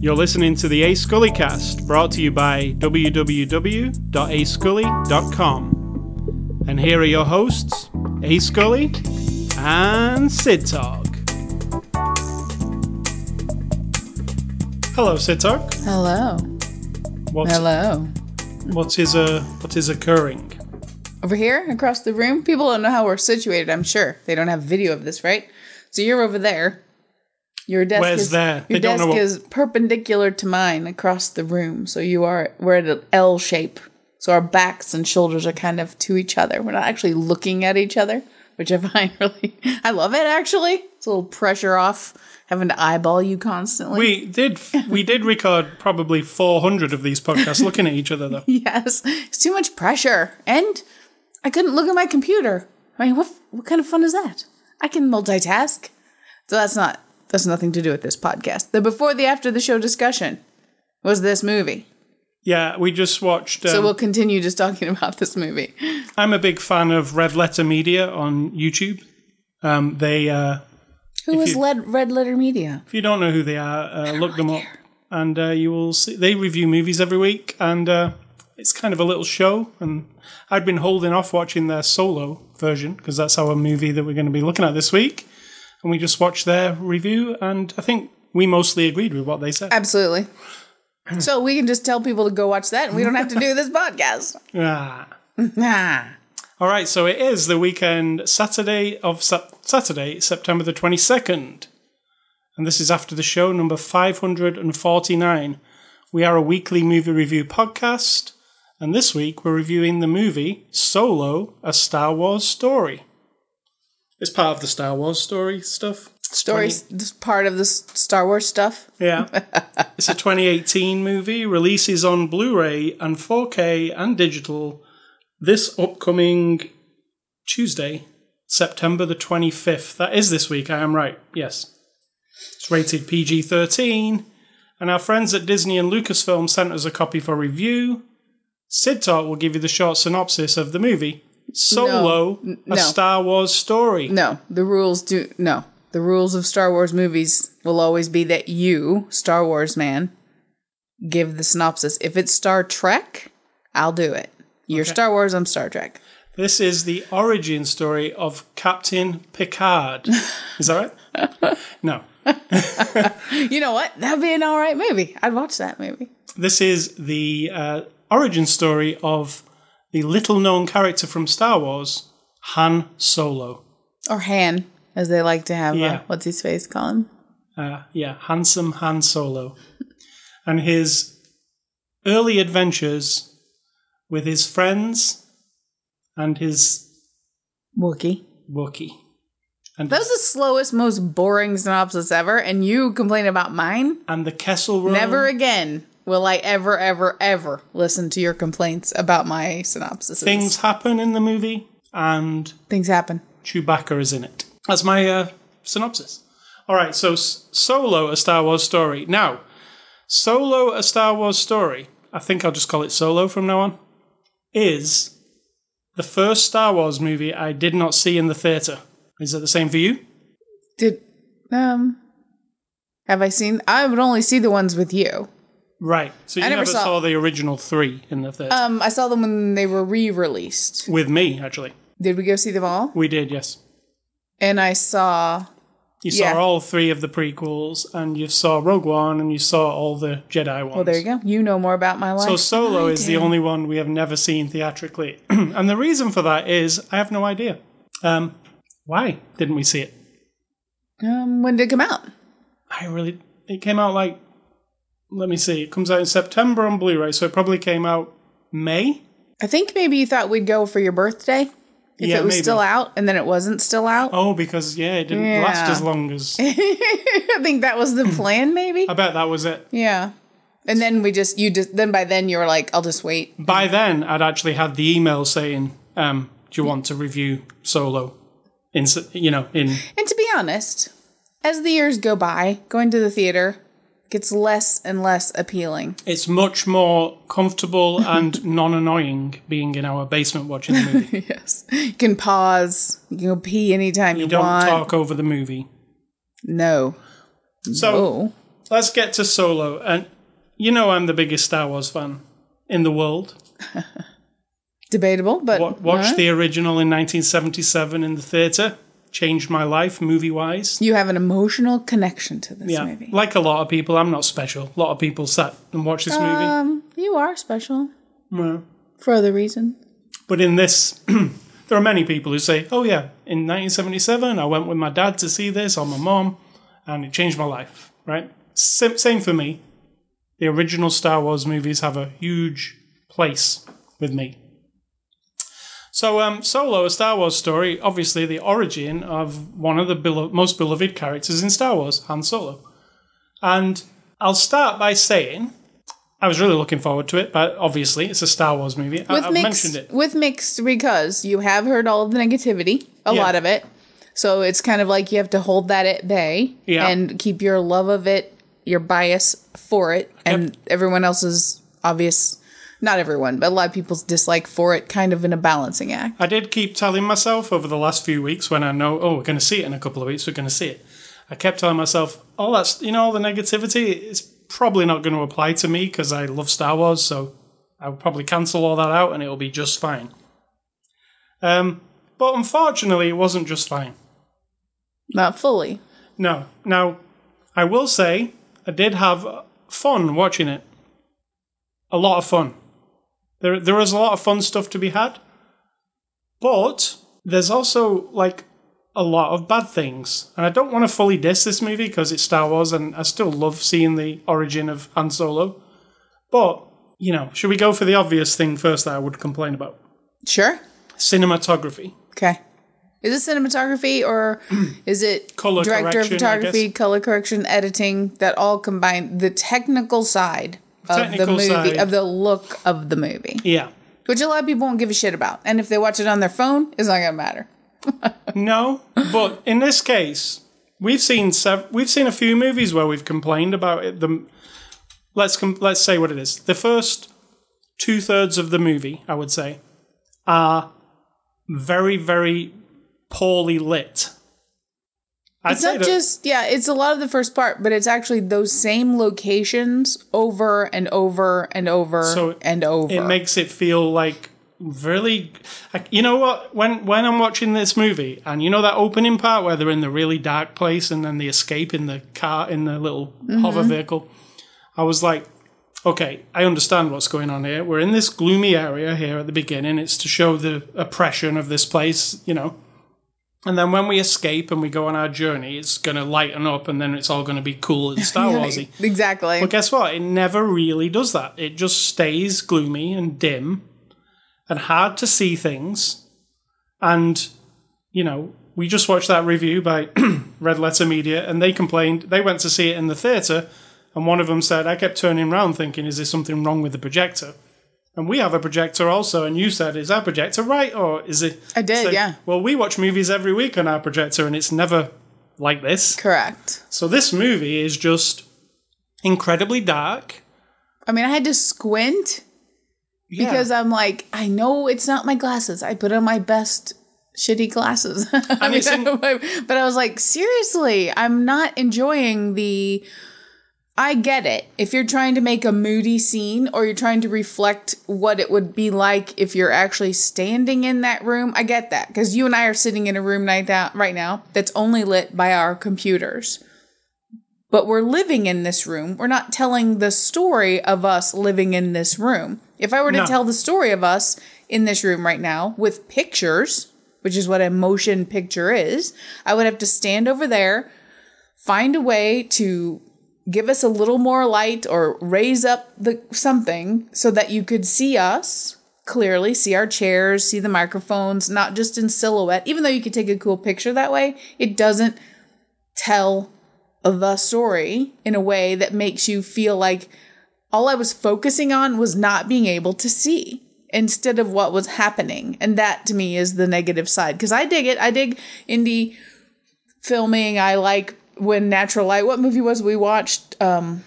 You're listening to the A Scully cast, brought to you by www.ascully.com. And here are your hosts, A Scully and Sid Talk. Hello, Sid Talk. Hello. What's, Hello. What is uh, what is occurring? Over here, across the room, people don't know how we're situated, I'm sure. They don't have video of this, right? So you're over there. Your desk Where's is there? Your desk what- is perpendicular to mine across the room. So you are we're at an L shape. So our backs and shoulders are kind of to each other. We're not actually looking at each other, which I find really I love it actually. It's a little pressure off having to eyeball you constantly. We did we did record probably 400 of these podcasts looking at each other though. Yes, it's too much pressure, and I couldn't look at my computer. I mean, what what kind of fun is that? I can multitask. So that's not that's nothing to do with this podcast. The before the after the show discussion was this movie. Yeah, we just watched. Um, So we'll continue just talking about this movie. I'm a big fan of Red Letter Media on YouTube. Um, they, uh, Who was you- led Red Letter Media? if you don't know who they are, uh, look them up, and uh, you will see. They review movies every week, and uh, it's kind of a little show. And I'd been holding off watching their solo version because that's our movie that we're going to be looking at this week. And we just watched their review, and I think we mostly agreed with what they said. Absolutely. So we can just tell people to go watch that, and we don't have to do this podcast. Ah. Ah. All right, so it is the weekend Saturday of Saturday, September the 22nd. And this is after the show number 549. We are a weekly movie review podcast, and this week we're reviewing the movie Solo: A Star Wars Story. It's part of the Star Wars story stuff. Stories, this part of the Star Wars stuff. Yeah. it's a 2018 movie, releases on Blu ray and 4K and digital this upcoming Tuesday, September the 25th. That is this week, I am right. Yes. It's rated PG 13. And our friends at Disney and Lucasfilm sent us a copy for review. Sid Talk will give you the short synopsis of the movie Solo, N- a no. Star Wars story. No, the rules do no. The rules of Star Wars movies will always be that you, Star Wars man, give the synopsis. If it's Star Trek, I'll do it. You're Star Wars, I'm Star Trek. This is the origin story of Captain Picard. Is that right? no. You know what? That'd be an all right movie. I'd watch that movie. This is the uh, origin story of the little known character from Star Wars, Han Solo. Or Han, as they like to have. Yeah. Uh, what's his face call him? Uh, yeah, handsome Han Solo. And his early adventures with his friends and his Wookie. Wookiee. And, That was the slowest, most boring synopsis ever, and you complain about mine? and the Kessel Run. Never again will I ever, ever, ever listen to your complaints about my synopsis. Things happen in the movie, and Things happen. Chewbacca is in it. That's my uh, synopsis. All right, so S- Solo, a Star Wars story. Now, Solo, a Star Wars story, I think I'll just call it Solo from now on, is the first Star Wars movie I did not see in the theatre. Is that the same for you? Did um have I seen I would only see the ones with you. Right. So you I never, never saw, saw- the original three in the theatre. Um I saw them when they were re-released. With me, actually. Did we go see them all? We did, yes. And I saw You saw Yeah. all three of the prequels, and you saw Rogue One, and you saw all the Jedi ones. well there you go. You know more about my life. So Solo is the only one we have never seen theatrically, and the reason for that is I have no idea. Um, why didn't we see it? um when did it come out? I really. It came out like. Let me see. It comes out in September on Blu-ray, so it probably came out May. I think maybe you thought we'd go for your birthday. If Yeah, it was maybe. still out and then it wasn't still out. Oh, because yeah, it didn't Yeah. last as long as. I think that was the plan, maybe. I bet that was it. Yeah. And then we just you just then by then you were like, I'll just wait. By then, I'd actually had the email saying, um, "Do you want to review Solo?" In you know, in And to be honest, as the years go by, going to the theater gets less and less appealing. It's much more comfortable and non-annoying being in our basement watching the movie. yes. You can pause. You can go pee anytime you, You don't want. talk over the movie. No. So Oh. let's get to Solo. And you know I'm the biggest Star Wars fan in the world. Debatable, but Wa- watched alright. the original in 1977 in the theatre. Changed my life movie wise. you have an emotional connection to this Yeah, movie. like a lot of people, I'm not special. A lot of people sat and watched this movie. Um, you are special Well, for other reasons. But in this, there are many people who say, "Oh yeah, in 1977, I went with my dad to see this, or my mom, and it changed my life." Right? Same, same for me. The original Star Wars movies have a huge place with me. So, um, Solo, a Star Wars story, obviously the origin of one of the belo- most beloved characters in Star Wars, Han Solo. And I'll start by saying I was really looking forward to it, but obviously it's a Star Wars movie. I, With I've mixed, mentioned it. with mixed because you have heard all of the negativity, a Yeah. lot of it. So it's kind of like you have to hold that at bay Yeah. and keep your love of it, your bias for it, and everyone else's obvious, not everyone, but a lot of people's dislike for it, kind of in a balancing act. I did keep telling myself over the last few weeks when I know, oh, we're going to see it in a couple of weeks, we're going to see it. I kept telling myself, oh, that's, you know, all the negativity, it's probably not going to apply to me because I love Star Wars, so I'll probably cancel all that out and it'll be just fine. Um, but unfortunately, it wasn't just fine. Not fully. No. Now, I will say, I did have fun watching it. A lot of fun. There, there is a lot of fun stuff to be had. But there's also, like, a lot of bad things. And I don't want to fully diss this movie because it's Star Wars and I still love seeing the origin of Han Solo. But, you know, should we go for the obvious thing first that I would complain about? Sure. Cinematography. Okay. Is it cinematography or is it Color director of photography, color correction, editing that all combine the technical side of the movie side. of the look of the movie, Yeah. which a lot of people won't give a shit about. And if they watch it on their phone, it's not gonna matter. No, but in this case, we've seen sev- we've seen a few movies where we've complained about it. The let's com- let's say what it is. The first two thirds of the movie, I would say, are very very poorly lit. I'd It's not that- just yeah, it's a lot of the first part, but it's actually those same locations over and over and over So and over. it makes it feel like really like, you know what? When when i'm watching this movie and you know that opening part where they're in the really dark place and then they escape in the car in the little hover mm-hmm. vehicle i was like okay i understand what's going on here. We're in this gloomy area here at the beginning. It's to show the oppression of this place you know and then when we escape and we go on our journey it's going to lighten up and then it's all going to be cool and star warsy exactly. but guess what? It never really does that. It just stays gloomy and dim and hard to see things. And, you know, we just watched that review by Red Letter Media and they complained. They went to see it in the theatre and one of them said, I kept turning around thinking, is there something wrong with the projector? And we have a projector also. And you said, is our projector right or is it? I did, So, yeah. Well, we watch movies every week on our projector and it's never like this. Correct. So this movie is just incredibly dark. I mean, I had to squint Yeah. because I'm like, I know it's not my glasses. I put on my best shitty glasses. I mean, in- but I was like, seriously, I'm not enjoying the. I get it. If you're trying to make a moody scene or you're trying to reflect what it would be like if you're actually standing in that room, I get that. Because you and I are sitting in a room right now, right now that's only lit by our computers but we're living in this room. We're not telling the story of us living in this room. If I were to No. tell the story of us in this room right now with pictures, which is what a motion picture is, I would have to stand over there, find a way to give us a little more light or raise up the something so that you could see us clearly, see our chairs, see the microphones, not just in silhouette. Even though you could take a cool picture that way, it doesn't tell the story in a way that makes you feel like all I was focusing on was not being able to see instead of what was happening. And that to me is the negative side. Because I dig it. I dig indie filming. I like when natural light. What movie was we watched? Um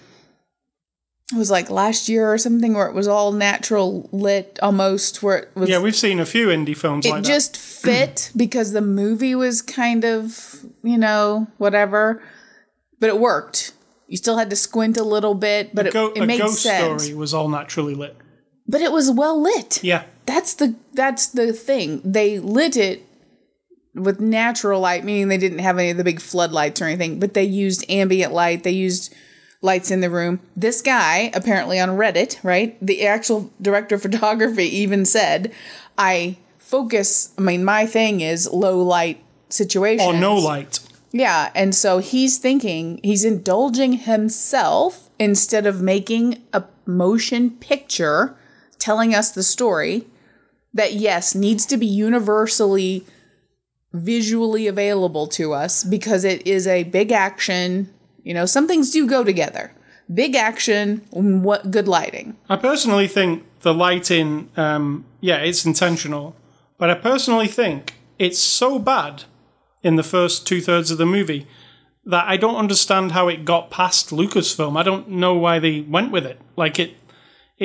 it was like last year or something where it was all natural lit almost where it was yeah, we've seen a few indie films it like just fit because the movie was kind of you know whatever but it worked You still had to squint a little bit, but it, Go- it a made ghost sense. story was all naturally lit. But it was well lit. Yeah. That's the that's the thing. They lit it with natural light, meaning they didn't have any of the big floodlights or anything, but they used ambient light. They used lights in the room. This guy, apparently on Reddit, right? The actual director of photography even said, I focus I mean, my thing is low light situations. Or no light. Yeah, and so he's thinking he's indulging himself instead of making a motion picture telling us the story that yes needs to be universally visually available to us because it is a big action, you know, some things do go together. Big action, what good lighting. I personally think the lighting, um, yeah, it's intentional, but I personally think it's so bad in the first two thirds of the movie that I don't understand how it got past Lucasfilm. I don't know why they went with it. Like it,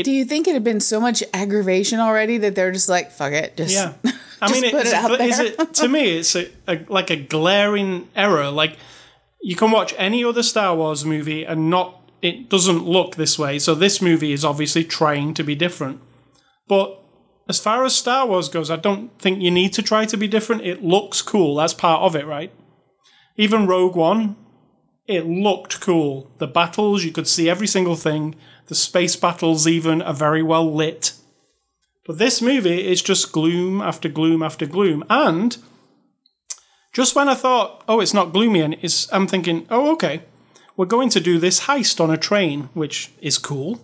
Do you think it had been so much aggravation already that they're just like, fuck it, just yeah. I mean, put it's, it out is there. it to me? It's a, a, like a glaring error. Like you can watch any other Star Wars movie and not it doesn't look this way. So this movie is obviously trying to be different. But as far as Star Wars goes, I don't think you need to try to be different. It looks cool. That's part of it, right? Even Rogue One, it looked cool. The battles, you could see every single thing. The space battles, even, are very well lit. But this movie is just gloom after gloom after gloom. And just when I thought, oh, it's not gloomy, and it's, I'm thinking, oh, okay, we're going to do this heist on a train, which is cool.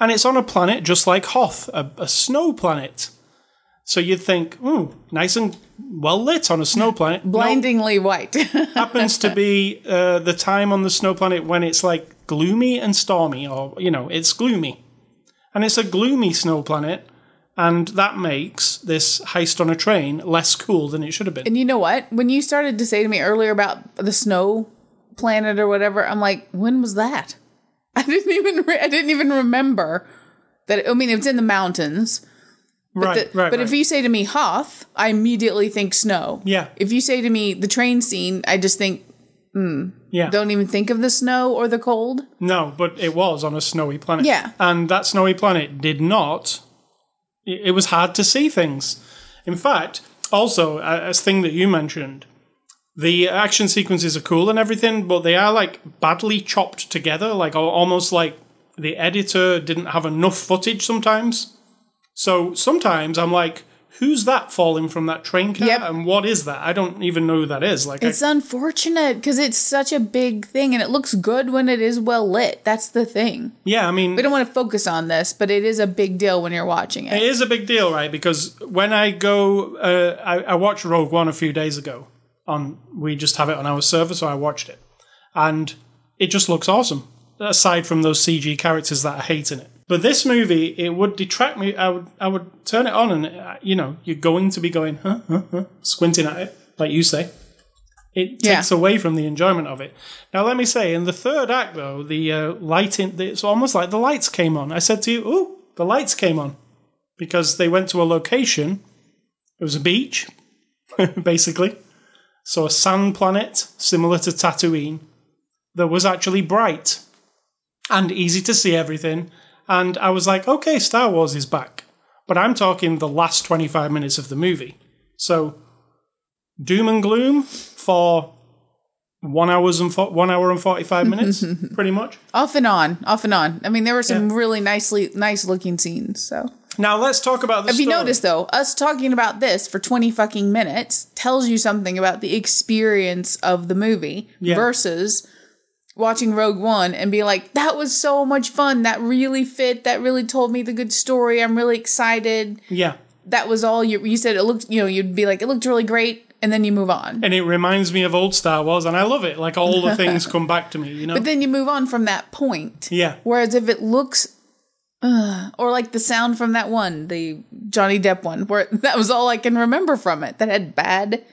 And it's on a planet just like Hoth, a, a snow planet. So you'd think, oh, nice and well lit on a snow planet. No, blindingly white. happens to be uh, the time on the snow planet when it's like gloomy and stormy, or, you know, it's gloomy. And it's a gloomy snow planet, and that makes this heist on a train less cool than it should have been. And you know what? When you started to say to me earlier about the snow planet or whatever, I'm like, when was that? I didn't even re- I didn't even remember that. I mean, it's in the mountains. right, The- right, but right. if you say to me Hoth, I immediately think snow. Yeah. If you say to me the train scene, I just think Hmm. yeah. don't even think of the snow or the cold. No, but it was on a snowy planet. Yeah. And that snowy planet did not. It it was hard to see things. In fact, also, a a thing that you mentioned, the action sequences are cool and everything, but they are like badly chopped together, like almost like the editor didn't have enough footage sometimes. So sometimes I'm like, who's that falling from that train car? Yep. And what is that? I don't even know who that is. Like, I- It's unfortunate because it's such a big thing and it looks good when it is well lit. That's the thing. yeah, I mean, We don't want to focus on this, but it is a big deal when you're watching it. It is a big deal, right? Because when I go, uh, I, I watched Rogue One a few days ago. On we just have it on our server, so I watched it, and it just looks awesome. Aside from those CG characters that I hate in it, but this movie it would detract me. I would I would turn it on, and uh, you know you're going to be going huh, huh, huh, squinting at it, like you say. It Yeah. takes away from the enjoyment of it. Now, let me say, in the third act, though, the uh, lighting, it's almost like the lights came on. I said to you, oh, the lights came on because they went to a location. It was a beach, basically. So a sand planet similar to Tatooine that was actually bright and easy to see everything. And I was like, okay, Star Wars is back. But I'm talking the last 25 minutes of the movie. So doom and gloom for one hours and fo- one hour and 45 minutes, pretty much. off and on, off and on. I mean, there were some really nicely nice looking scenes. So, Now let's talk about the if you story. notice though, us talking about this for 20 fucking minutes tells you something about the experience of the movie Yeah. versus watching Rogue One and be like, that was so much fun. That really fit. That really told me the good story. I'm really excited. Yeah. That was all you, you said. It looked, you know, you'd be like, it looked really great. And then you move on. And it reminds me of old Star Wars, and I love it. Like all the things come back to me, you know? But then you move on from that point. yeah. Whereas if it looks, uh, or like the sound from that one, the Johnny Depp one, where that was all I can remember from it, that had bad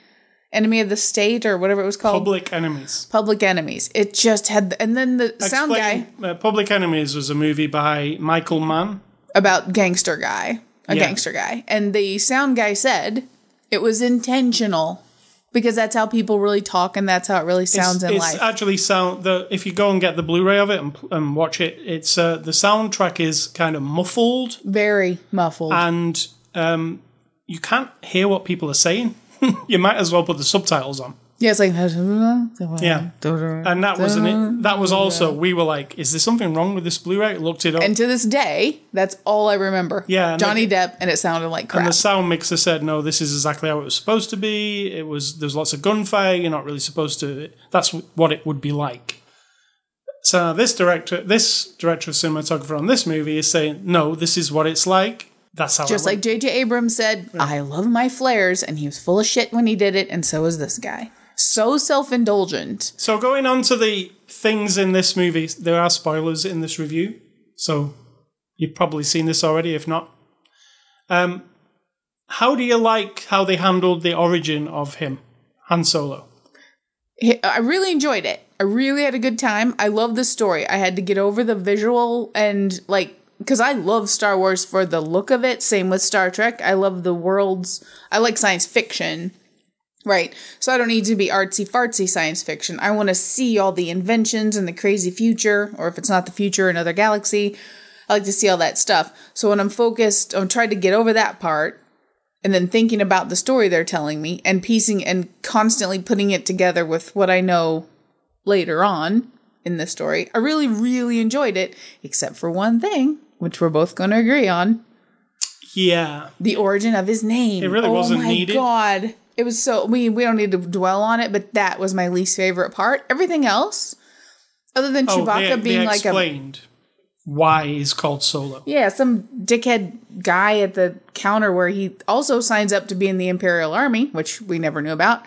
enemy of the state or whatever it was called, Public Enemies. Public Enemies. It just had, and then the sound guy Uh, Public Enemies was a movie by Michael Mann. about gangster guy, a Yeah. gangster guy, and the sound guy said it was intentional because that's how people really talk and that's how it really sounds it's, in it's life. actually sound the if you go and get the Blu-ray of it and, and watch it, it's uh, the soundtrack is kind of muffled Very muffled. and um, you can't hear what people are saying. you might as well put the subtitles on. yeah, it's like Yeah. And that wasn't it. that was also we were like, is there something wrong with this Blu-ray? Looked it up. And to this day, that's all I remember. Yeah, Johnny Depp, and it sounded like crap. And the sound mixer said, "No, this is exactly how it was supposed to be. It was there's lots of gunfire. You're not really supposed to. That's what it would be like." So this director, this director of cinematographer on this movie is saying, "No, this is what it's like. That's how." Just like J.J. Abrams said, I love my flares, and he was full of shit when he did it, and so is this guy. So self indulgent. So going on to the things in this movie, there are spoilers in this review. So you've probably seen this already. If not, um, how do you like how they handled the origin of him, Han Solo? I really enjoyed it. I really had a good time. I love the story. I had to get over the visual and like because I love Star Wars for the look of it. Same with Star Trek. I love the worlds. I like science fiction. Right. So I don't need to be artsy fartsy science fiction. I want to see all the inventions and the crazy future, or if it's not the future, another galaxy. I like to see all that stuff. So when I'm focused on trying to get over that part, and then thinking about the story they're telling me and piecing and constantly putting it together with what I know later on in the story, I really, really enjoyed it, except for one thing, which we're both going to agree on Yeah, the origin of his name. It really oh wasn't my needed. God. It was so we we don't need to dwell on it, but that was my least favorite part. Everything else, other than Oh, Chewbacca they, being they like a explained why he's called Solo. yeah, some dickhead guy at the counter where he also signs up to be in the Imperial Army, which we never knew about.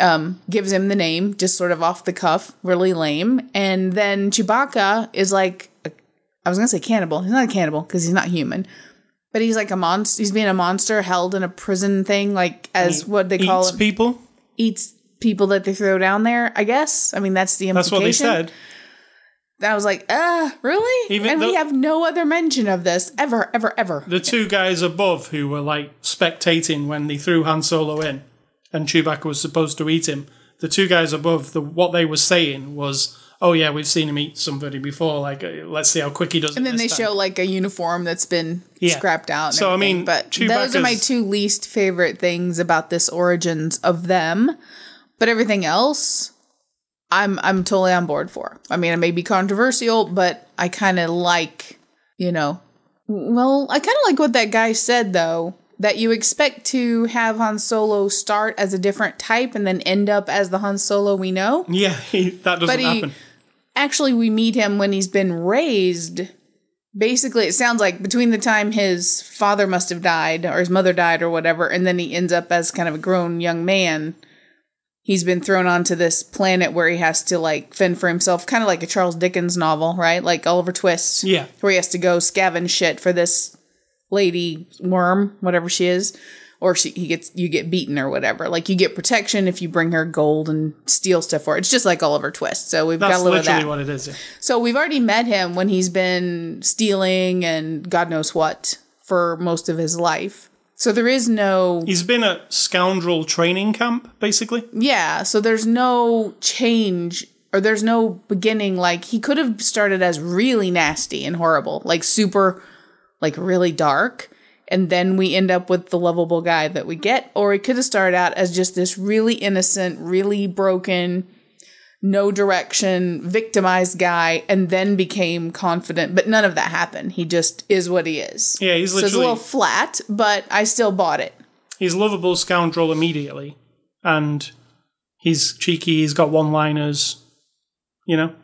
Um, gives him the name just sort of off the cuff, really lame. And then Chewbacca is like, a, I was gonna say cannibal. He's not a cannibal because he's not human, but he's like a monster. He's being a monster held in a prison thing, like as what they call it. Eats him, people. eats people that they throw down there. I guess. I mean, that's the implication. That's what they said. I was like, uh, really? Even and we have no other mention of this ever, ever, ever. The two guys above who were like spectating when they threw Han Solo in, and Chewbacca was supposed to eat him. The two guys above, the what they were saying was, "Oh yeah, we've seen him eat somebody before. Like, uh, let's see how quick he does." It. And then they show like a uniform that's been Yeah. scrapped out. And So, I mean, but those are my two least favorite things about this origins of them. But everything else, I'm I'm totally on board for. I mean, it may be controversial, but I kind of like, you know, well, I kind of like what that guy said though. That you expect to have Han Solo start as a different type and then end up as the Han Solo we know. Yeah, he, that doesn't he- happen. Actually we meet him when he's been raised. Basically it sounds like between the time his father must have died or his mother died or whatever and then he ends up as kind of a grown young man he's been thrown onto this planet where he has to like fend for himself kind of like a charles dickens novel right? Like oliver twist. Yeah. where he has to go scavenge shit for this lady worm whatever she is or she he gets you get beaten or whatever like you get protection if you bring her gold and steal stuff for her. it's just like oliver twist so we've got a little of literally that what it is. yeah. so we've already met him when he's been stealing and God knows what for most of his life. So there is no He's been at scoundrel training camp, basically. yeah, so there's no change or there's no beginning like he could have started as really nasty and horrible, like super like really dark and then we end up with the lovable guy that we get or he could have started out as just this really innocent, really broken no direction, victimized guy, and then became confident. But none of that happened. He just is what he is. Yeah, he's so it's a little flat, but I still bought it. He's a lovable scoundrel immediately, and he's cheeky. He's got one-liners. You know,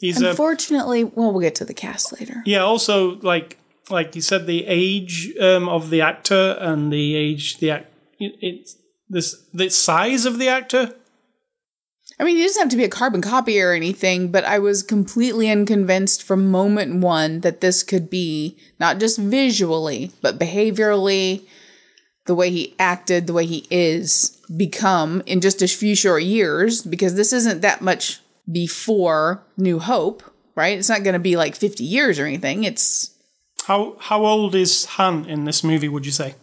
he's a Unfortunately, well, we'll get to the cast later. yeah. Also, like like you said, the age um, of the actor and the age the act it, it's this the size of the actor. I mean, he doesn't have to be a carbon copy or anything, but I was completely unconvinced from moment one that this could be not just visually, but behaviorally, the way he acted, the way he is, become in just a few short years, because this isn't that much before New Hope, right? It's not going to be like 50 years or anything. It's How how old is Han in this movie? Would you say?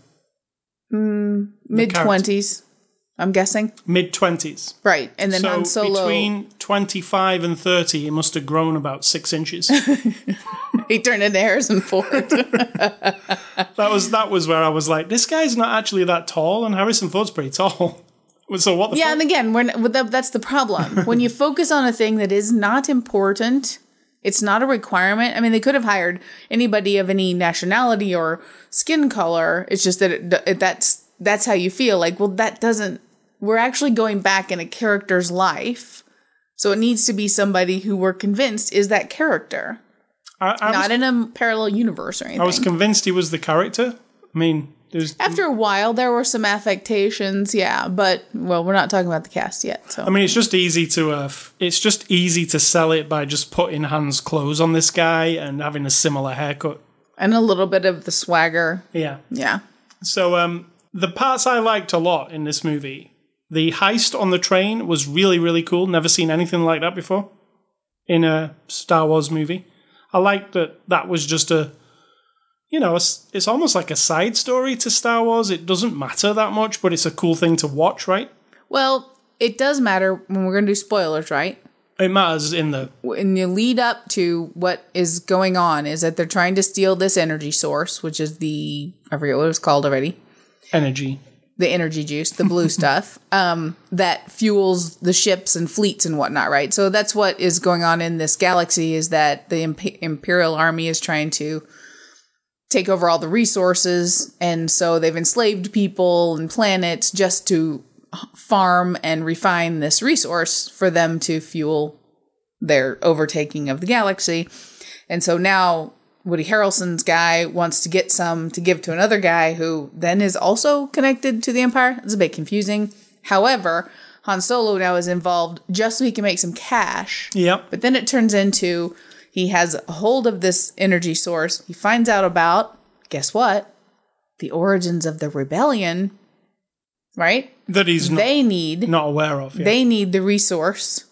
Mm, mid twenties, I'm guessing. Mid 20s. Right. And then So Han Solo, between 25 and 30, he must have grown about six inches. he turned into Harrison Ford. that was that was where I was like, this guy's not actually that tall, and Harrison Ford's pretty tall. So what the yeah, fuck? and again, we're, that's the problem. when you focus on a thing that is not important, it's not a requirement. I mean, they could have hired anybody of any nationality or skin color. It's just that it, it, that's that's how you feel. Like, well, that doesn't. We're actually going back in a character's life, so it needs to be somebody who we're convinced is that character, I, I, was, not in a parallel universe or anything. I was convinced he was the character. I mean, there's. After a while, there were some affectations, yeah, but well, we're not talking about the cast yet. So I mean, it's just easy to. Uh, f- it's just easy to sell it by just putting Hans' clothes on this guy and having a similar haircut. and a little bit of the swagger, Yeah. yeah. So um, the parts I liked a lot in this movie, the heist on the train was really really cool. Never seen anything like that before in a Star Wars movie. I liked that that was just a, you know, it's, it's almost like a side story to Star Wars. It doesn't matter that much, but it's a cool thing to watch, right? Well, it does matter when we're going to do spoilers, right? It matters in the in the lead up to what is going on, is that they're trying to steal this energy source, which is the I forget what it was called already, energy. the energy juice, the blue stuff, um, that fuels the ships and fleets and whatnot, right? So that's what is going on in this galaxy. Is that the Imp- Imperial Army is trying to take over all the resources, and so they've enslaved people and planets just to farm and refine this resource for them to fuel their overtaking of the galaxy. And so now Woody Harrelson's guy wants to get some to give to another guy who then is also connected to the Empire. It's a bit confusing. However, Han Solo now is involved just so he can make some cash. Yep. But then it turns into he has a hold of this energy source. He finds out about, guess what? The origins of the rebellion, right? That he's not, They need not aware of. Yeah. they need the resource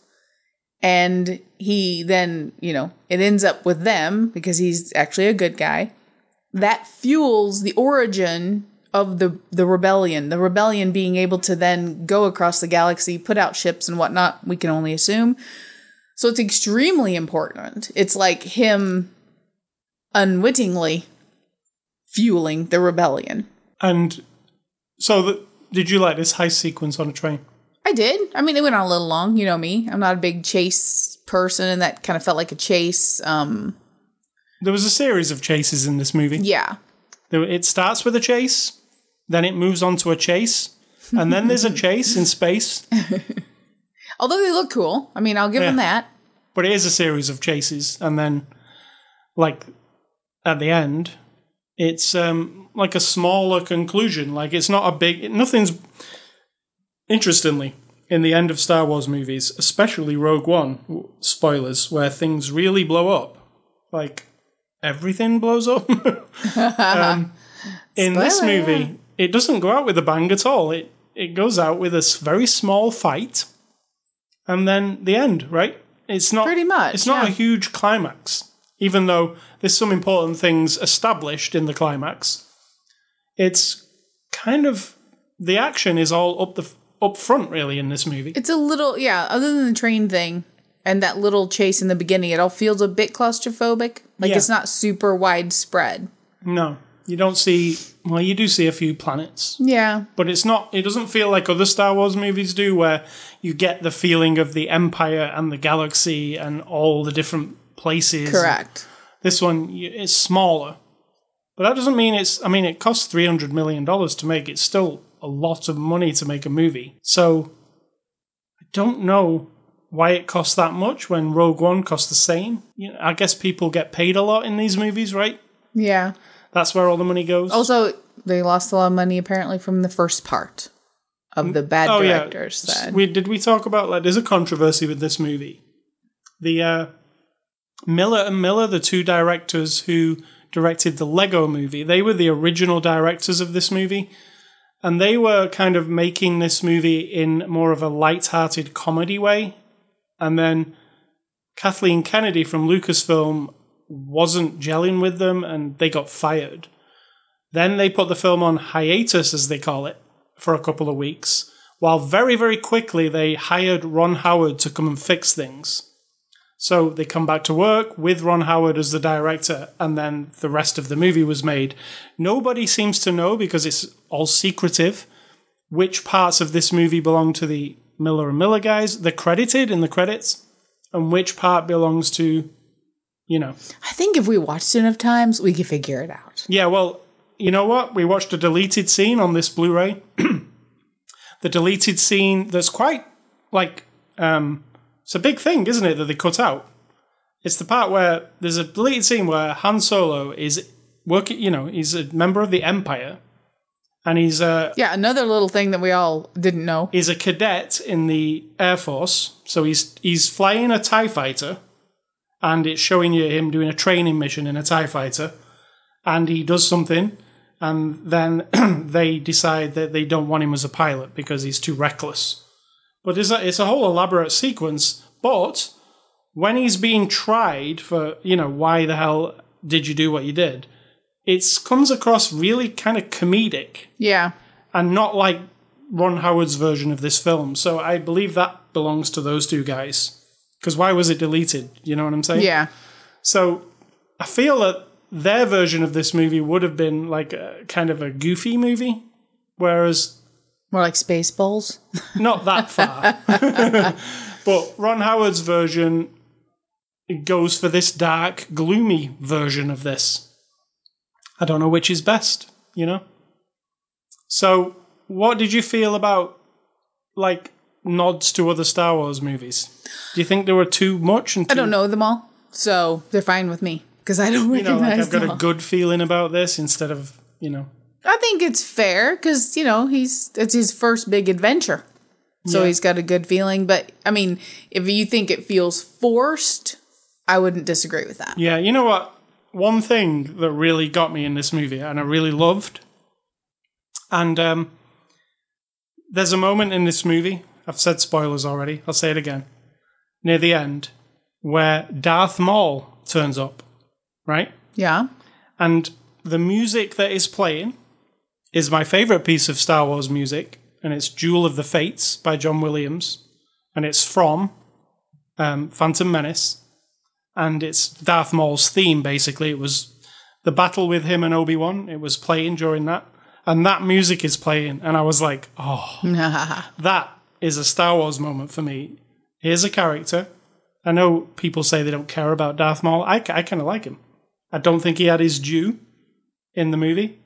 and he then you know it ends up with them because he's actually a good guy that fuels the origin of the the rebellion the rebellion being able to then go across the galaxy put out ships and whatnot we can only assume so it's extremely important it's like him unwittingly fueling the rebellion and so, the, did you like this heist sequence on a train? I did. I mean, it went on a little long. You know me. I'm not a big chase person, and that kind of felt like a chase. Um, There was a series of chases in this movie. yeah. There- It starts with a chase, then it moves on to a chase, and then there's a chase in space. Although they look cool. I mean, I'll give them that. But it is a series of chases, and then, like, at the end, it's um, like a smaller conclusion. Like, it's not a big. Nothing's. Interestingly, in the end of Star Wars movies, especially Rogue One, w- spoilers, where things really blow up, like everything blows up. um, in this Spoiler, movie, it doesn't go out with a bang at all. It it goes out with a s- very small fight, and then the end. Right? It's not Pretty much, It's not a huge climax, even though there's some important things established in the climax. It's kind of the action is all up the up front, really, in this movie. It's a little, yeah, other than the train thing and that little chase in the beginning, it all feels a bit claustrophobic. Like Yeah. it's not super widespread. No, you don't see. Well, you do see a few planets, Yeah. but it's not. It doesn't feel like other Star Wars movies do, where you get the feeling of the Empire and the galaxy and all the different places. Correct. This one is smaller, but that doesn't mean it's. I mean, it costs three hundred million dollars to make. It's still a lot of money to make a movie. So I don't know why it costs that much when Rogue One costs the same. You know, I guess people get paid a lot in these movies, right? Yeah. That's where all the money goes. Also, they lost a lot of money apparently from the first part of the bad oh directors. yeah. Said. We did we talk about like there's a controversy with this movie. The uh, Miller and Miller, the two directors who directed the Lego movie, they were the original directors of this movie. And they were kind of making this movie in more of a light-hearted comedy way. And then Kathleen Kennedy from Lucasfilm wasn't gelling with them and they got fired. Then they put the film on hiatus, as they call it, for a couple of weeks while very, very quickly they hired Ron Howard to come and fix things. So they come back to work with Ron Howard as the director, and then the rest of the movie was made. Nobody seems to know because it's all secretive which parts of this movie belong to the Miller and Miller guys. They're credited in the credits, and which part belongs to, you know. I think if we watched enough times, we could figure it out. Yeah, well, you know what? We watched a deleted scene on this Blu ray. the deleted scene that's quite like um, it's a big thing, isn't it, that they cut out? It's the part where there's a deleted scene where Han Solo is working, you know, he's a member of the Empire, and he's a Yeah, another little thing that we all didn't know. he's a cadet in the Air Force. So he's he's flying a Tie Fighter, and it's showing you him doing a training mission in a Tie Fighter, and he does something, and then they decide that they don't want him as a pilot because he's too reckless. But it's a, it's a whole elaborate sequence. But when he's being tried for, you know, why the hell did you do what you did? It comes across really kind of comedic Yeah. and not like Ron Howard's version of this film. So I believe that belongs to those two guys. Because why was it deleted? You know what I'm saying? Yeah. So I feel that their version of this movie would have been like a kind of a goofy movie, whereas More like Spaceballs. not that far. but Ron Howard's version goes for this dark, gloomy version of this. I don't know which is best, you know? So, what did you feel about like nods to other Star Wars movies? Do you think there were too much? And I don't know them all, so they're fine with me because I don't You know, like I've got a good feeling about this instead of you know. I think it's fair because you know he's it's his first big adventure, so Yeah. he's got a good feeling. But I mean, if you think it feels forced, I wouldn't disagree with that. Yeah, you know what? One thing that really got me in this movie, and I really loved, and um, there's a moment in this movie. I've said spoilers already. I'll say it again. Near the end, where Darth Maul turns up, right? Yeah, And the music that is playing is my favorite piece of Star Wars music, and it's Duel of the Fates by John Williams, and it's from um, Phantom Menace, and it's Darth Maul's theme. Basically, it was the battle with him and Obi Wan. It was playing during that, and that music is playing, and I was like, oh, that is a Star Wars moment for me. Here's a character. I know people say they don't care about Darth Maul. I, I kind of like him. I don't think he had his due in the movie.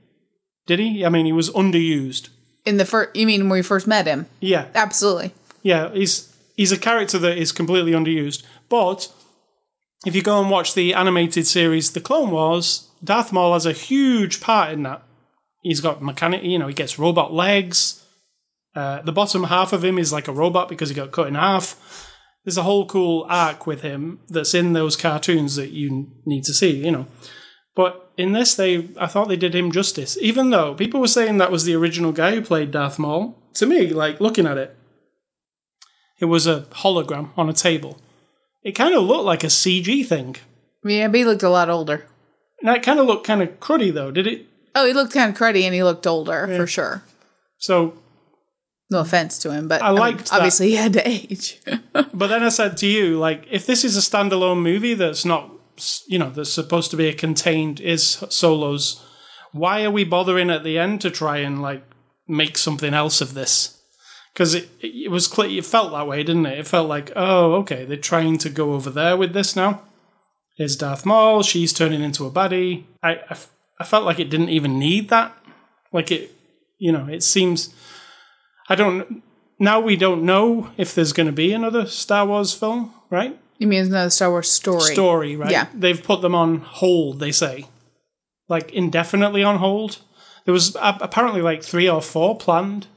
Did he? I mean, he was underused. in the first, you mean when we first met him? Yeah, Absolutely. yeah. He's he's a character that is completely underused. But if you go and watch the animated series, The Clone Wars, Darth Maul has a huge part in that. He's got mechanic. You know, he gets robot legs. Uh, the bottom half of him is like a robot because he got cut in half. There's a whole cool arc with him that's in those cartoons that you need to see. You know. But in this, they I thought they did him justice. Even though people were saying that was the original guy who played Darth Maul, to me, like looking at it, it was a hologram on a table. It kind of looked like a CG thing. Yeah, but he looked a lot older. Now it kind of looked kind of cruddy though, did it? Oh, he looked kind of cruddy and he looked older for sure. So, No offense to him, but I I mean, liked obviously he had to age. but then I said to you, like, if this is a standalone movie that's not, you know, that's supposed to be a contained is solos, why are we bothering at the end to try and like make something else of this? Because it, it was clear, it felt that way, didn't it? It felt like, oh, okay, they're trying to go over there with this now. Here's Darth Maul, she's turning into a baddie. I, I, f- I felt like it didn't even need that. Like it, you know, it seems. I don't. Now we don't know if there's going to be another Star Wars film, right? you mean another Star Wars story? Story, right? Yeah. They've put them on hold, they say. Like indefinitely on hold. There was apparently like three or four planned.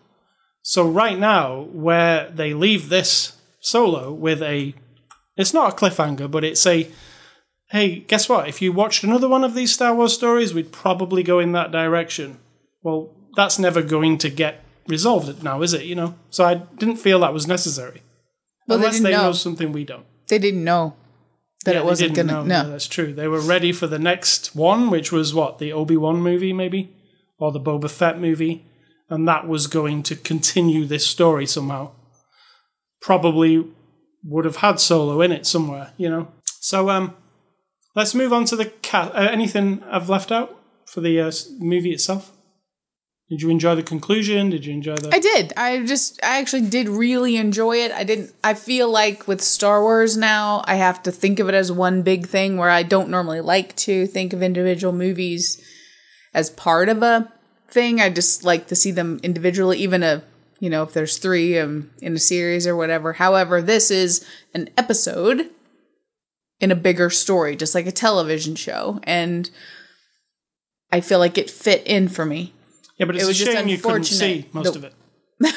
So right now, where they leave this solo with a. It's not a cliffhanger, but it's a. Hey, guess what? If you watched another one of these Star Wars stories, we'd probably go in that direction. Well, that's never going to get resolved it now, is it? You know? So I didn't feel that was necessary. Well, they Unless didn't they know know. something we don't. They didn't know that Yeah, it wasn't gonna. know. No, that's true. They were ready for the next one, which was what the Obi Wan movie, maybe, or the Boba Fett movie, and that was going to continue this story somehow. Probably would have had Solo in it somewhere, you know. So um, let's move on to the cat. Uh, anything I've left out for the uh, movie itself? Did you enjoy the conclusion? Did you enjoy the? I did. I just, I actually did really enjoy it. I didn't, I feel like with Star Wars now, I have to think of it as one big thing where I don't normally like to think of individual movies as part of a thing. I just like to see them individually, even a, you know, if there's three um, in a series or whatever. However, this is an episode in a bigger story, just like a television show. And I feel like it fit in for me. Yeah, but it's it a was just shame you couldn't see most The- of it.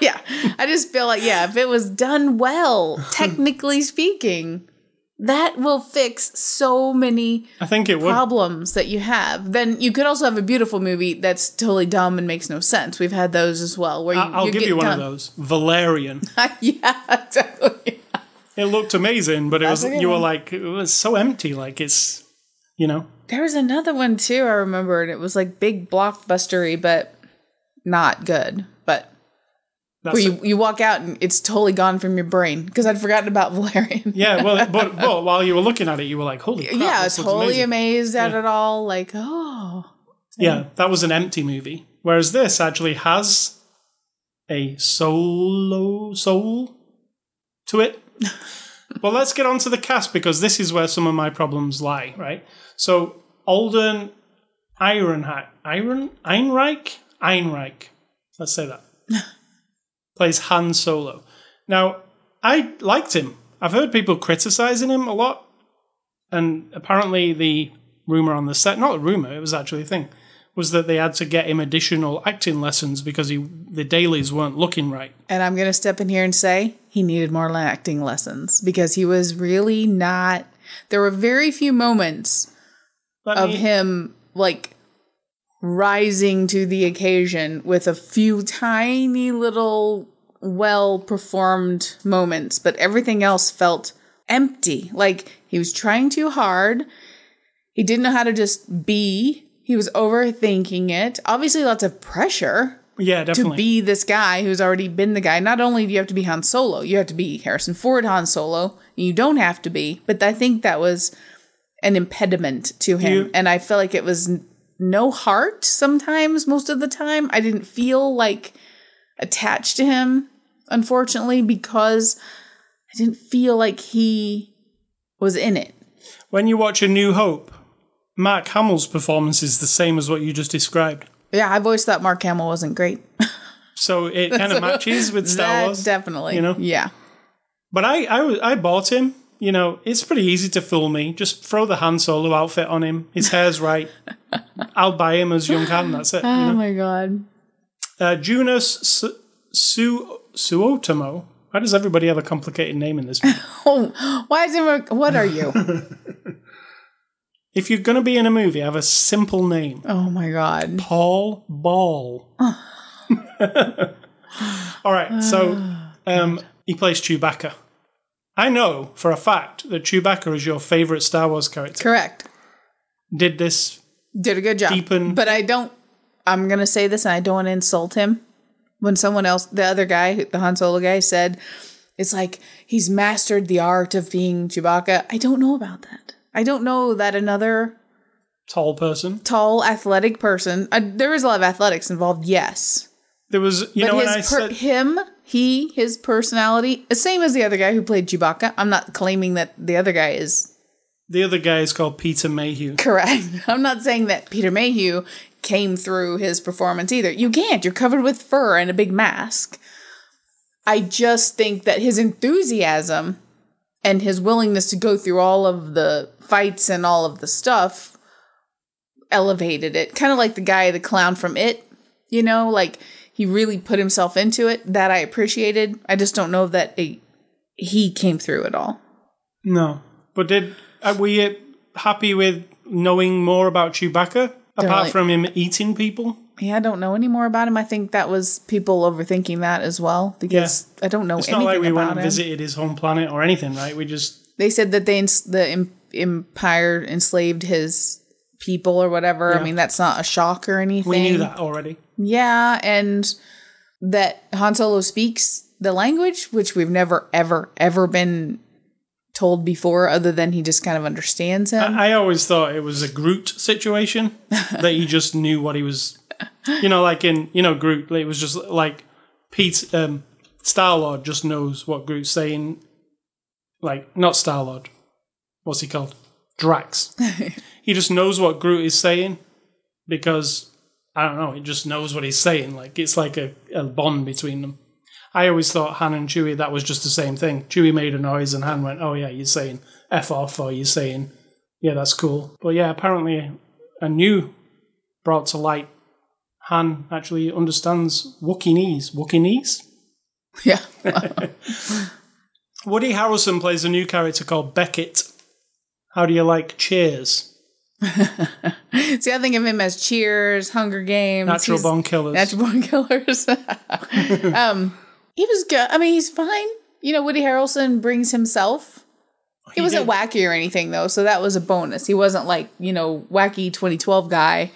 yeah i just feel like yeah if it was done well technically speaking that will fix so many I think it would. problems that you have then you could also have a beautiful movie that's totally dumb and makes no sense we've had those as well where you, I'll you give you one done. of those. Valerian. yeah exactly It looked amazing, but it was a you were like it was so empty. Like it's you know there was another one too i remember and it was like big blockbustery but not good but that's where you, you walk out and it's totally gone from your brain because i'd forgotten about valerian yeah. Well, but, but while you were looking at it, you were like, "Holy crap!" yeah, this looks totally amazing. amazed at it all. Like, oh, Yeah, that was an empty movie. Whereas this actually has a solo soul to it. well, let's get on to the cast because this is where some of my problems lie, right? So Alden Ehrenreich, Iron Einreich, Einreich. Let's say that plays Han Solo. Now, I liked him. I've heard people criticizing him a lot, and apparently the rumor on the set—not a rumor, it was actually a thing—was that they had to get him additional acting lessons because he the dailies weren't looking right. and I'm gonna step in here and say he needed more acting lessons because he was really not. There were very few moments Let of me- him like rising to the occasion with a few tiny little well performed moments, but everything else felt empty. Like he was trying too hard. He didn't know how to just be. He was overthinking it. Obviously, lots of pressure yeah, definitely. to be this guy who's already been the guy. Not only do you have to be Han Solo, you have to be Harrison Ford Han Solo. And you don't have to be, but I think that was an impediment to him. You- and I felt like it was no heart sometimes, most of the time. I didn't feel like attached to him, unfortunately, because I didn't feel like he was in it. when you watch A New Hope, Mark Hamill's performance is the same as what you just described. Yeah, I've always thought Mark Hamill wasn't great. So it kind of matches with Star Wars. definitely. you know? Yeah. But I, I, I bought him. You know, it's pretty easy to fool me. Just throw the Han Solo outfit on him. His hair's right. I'll buy him as young Han. That's it. You Oh know? my god. uh, Joonas Su- Su- Suotamo. Why does everybody have a complicated name in this movie? Oh, why is it? What are you? if you're going to be in a movie, have a simple name. oh my god. Paul Ball. All right, so um, he plays Chewbacca. I know for a fact that Chewbacca is your favorite Star Wars character. Correct. Did this Did a good job. Deepen- But I don't. I'm gonna say this, and I don't want to insult him. When someone else, the other guy, the Han Solo guy, said, "It's like he's mastered the art of being Chewbacca." I don't know about that. I don't know that another tall person? tall, athletic person. Uh, there is a lot of athletics involved, yes. There was, you know, but when I his per- said him, he, his personality, the same as the other guy who played Chewbacca. I'm not claiming that the other guy is the other guy is called Peter Mayhew. correct. I'm not saying that Peter Mayhew came through his performance either. You can't. You're covered with fur and a big mask. I just think that his enthusiasm and his willingness to go through all of the fights and all of the stuff elevated it. Kind of like the guy, the clown from It, you know, like he really put himself into it. That I appreciated. I just don't know that a, he came through at all. No, but did are we uh, happy with knowing more about Chewbacca apart from him eating people? Yeah, I don't know any more about him. I think that was people overthinking that as well because I don't know It's not like we went and him. visited his home planet or anything, right? We just They said that they the em- empire enslaved his people or whatever. I mean, that's not a shock or anything. We knew that already. Yeah, and that Han Solo speaks the language, which we've never, ever, ever been told before, other than he just kind of understands him. I always thought it was a Groot situation that he just knew what he was. You know, like in you know Groot, it was just like Pete um, Star Lord just knows what Groot's saying. Like not Star Lord, what's he called? Drax. he just knows what Groot is saying because I don't know. He just knows what he's saying. Like it's like a, a bond between them. I always thought Han and Chewie that was just the same thing. Chewie made a noise and Han went, "Oh yeah, you're saying f off," or you're saying, "Yeah, that's cool." But yeah, apparently a new brought to light. Han actually understands Wookieese. Wookieese? yeah. Woody Harrelson plays a new character called Beckett. How do you like Cheers? See, I think of him as Cheers, Hunger Games, Natural he's- Born Killers. Natural Born Killers. um, he was good. I mean, he's fine. You know, Woody Harrelson brings himself. He, wasn't did. wacky or anything though, so that was a bonus. He wasn't like you know wacky 2012 guy.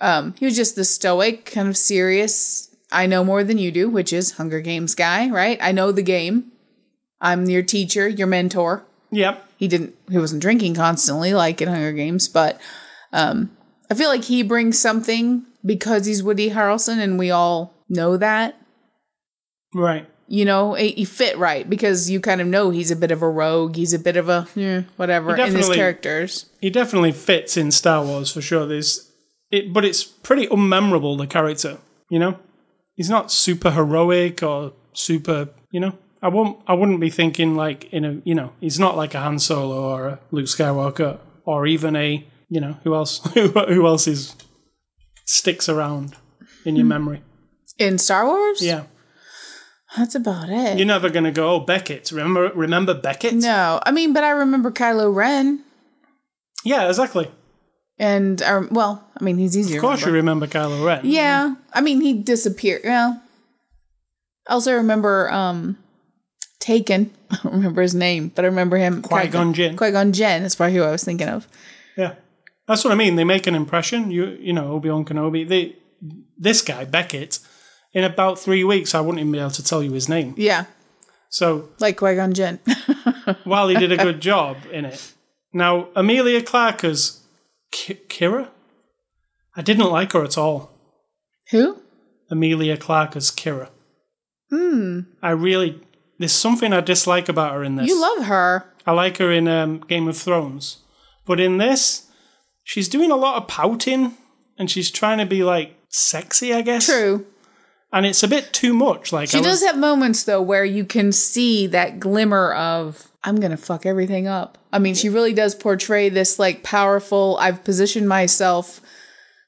Um, he was just the stoic, kind of serious. I know more than you do, which is Hunger Games guy, right? I know the game. I'm your teacher, your mentor. Yep. He didn't. He wasn't drinking constantly like in Hunger Games, but um, I feel like he brings something because he's Woody Harrelson, and we all know that. Right. You know, he fit right because you kind of know he's a bit of a rogue. He's a bit of a eh, whatever in his characters. He definitely fits in Star Wars for sure. There's it, but it's pretty unmemorable. The character, you know, he's not super heroic or super. You know, I won't. I wouldn't be thinking like in a. You know, he's not like a Han Solo or a Luke Skywalker or even a. You know, who else? Who, who else is sticks around in your memory? In Star Wars, Yeah, that's about it. you're never gonna go. Oh, Beckett. Remember? Remember Beckett? no, I mean, but I remember Kylo Ren, Yeah, exactly. and um, well, I mean, he's easier. Of course, you remember Kylo Ren. Yeah, I mean, he disappeared. Well, I also remember um, Taken. I don't remember his name, but I remember him. Qui-Gon Jinn. Qui Gon Jinn. That's probably who I was thinking of. Yeah, that's what I mean. They make an impression. You you know Obi Wan Kenobi. They this guy Beckett. In about three weeks, I wouldn't even be able to tell you his name. Yeah, So like Qui Gon Jinn. while he did a good job in it, now Emilia Clarke as Ki- Qi'ra, I didn't like her at all. who? Emilia Clarke as Qi'ra. Hmm. I really there's something I dislike about her in this. You love her. I like her in um, Game of Thrones, but in this, she's doing a lot of pouting and she's trying to be like sexy, I guess. True. And it's a bit too much. Like She I does was, have moments though where you can see that glimmer of I'm gonna fuck everything up. I mean, she really does portray this like powerful. I've positioned myself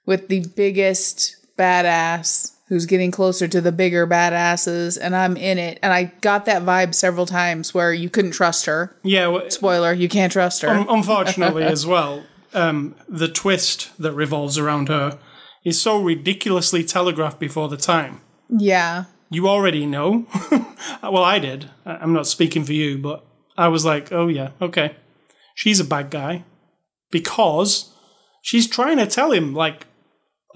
with the biggest badass who's getting closer to the bigger badasses, and I'm in it. And I got that vibe several times where you couldn't trust her. yeah. well, Spoiler: you can't trust her. un- unfortunately, as well, um, the twist that revolves around her is so ridiculously telegraphed before the time. yeah, You already know. well, I did. I'm not speaking for you, but I was like, oh yeah, okay. She's a bad guy because she's trying to tell him like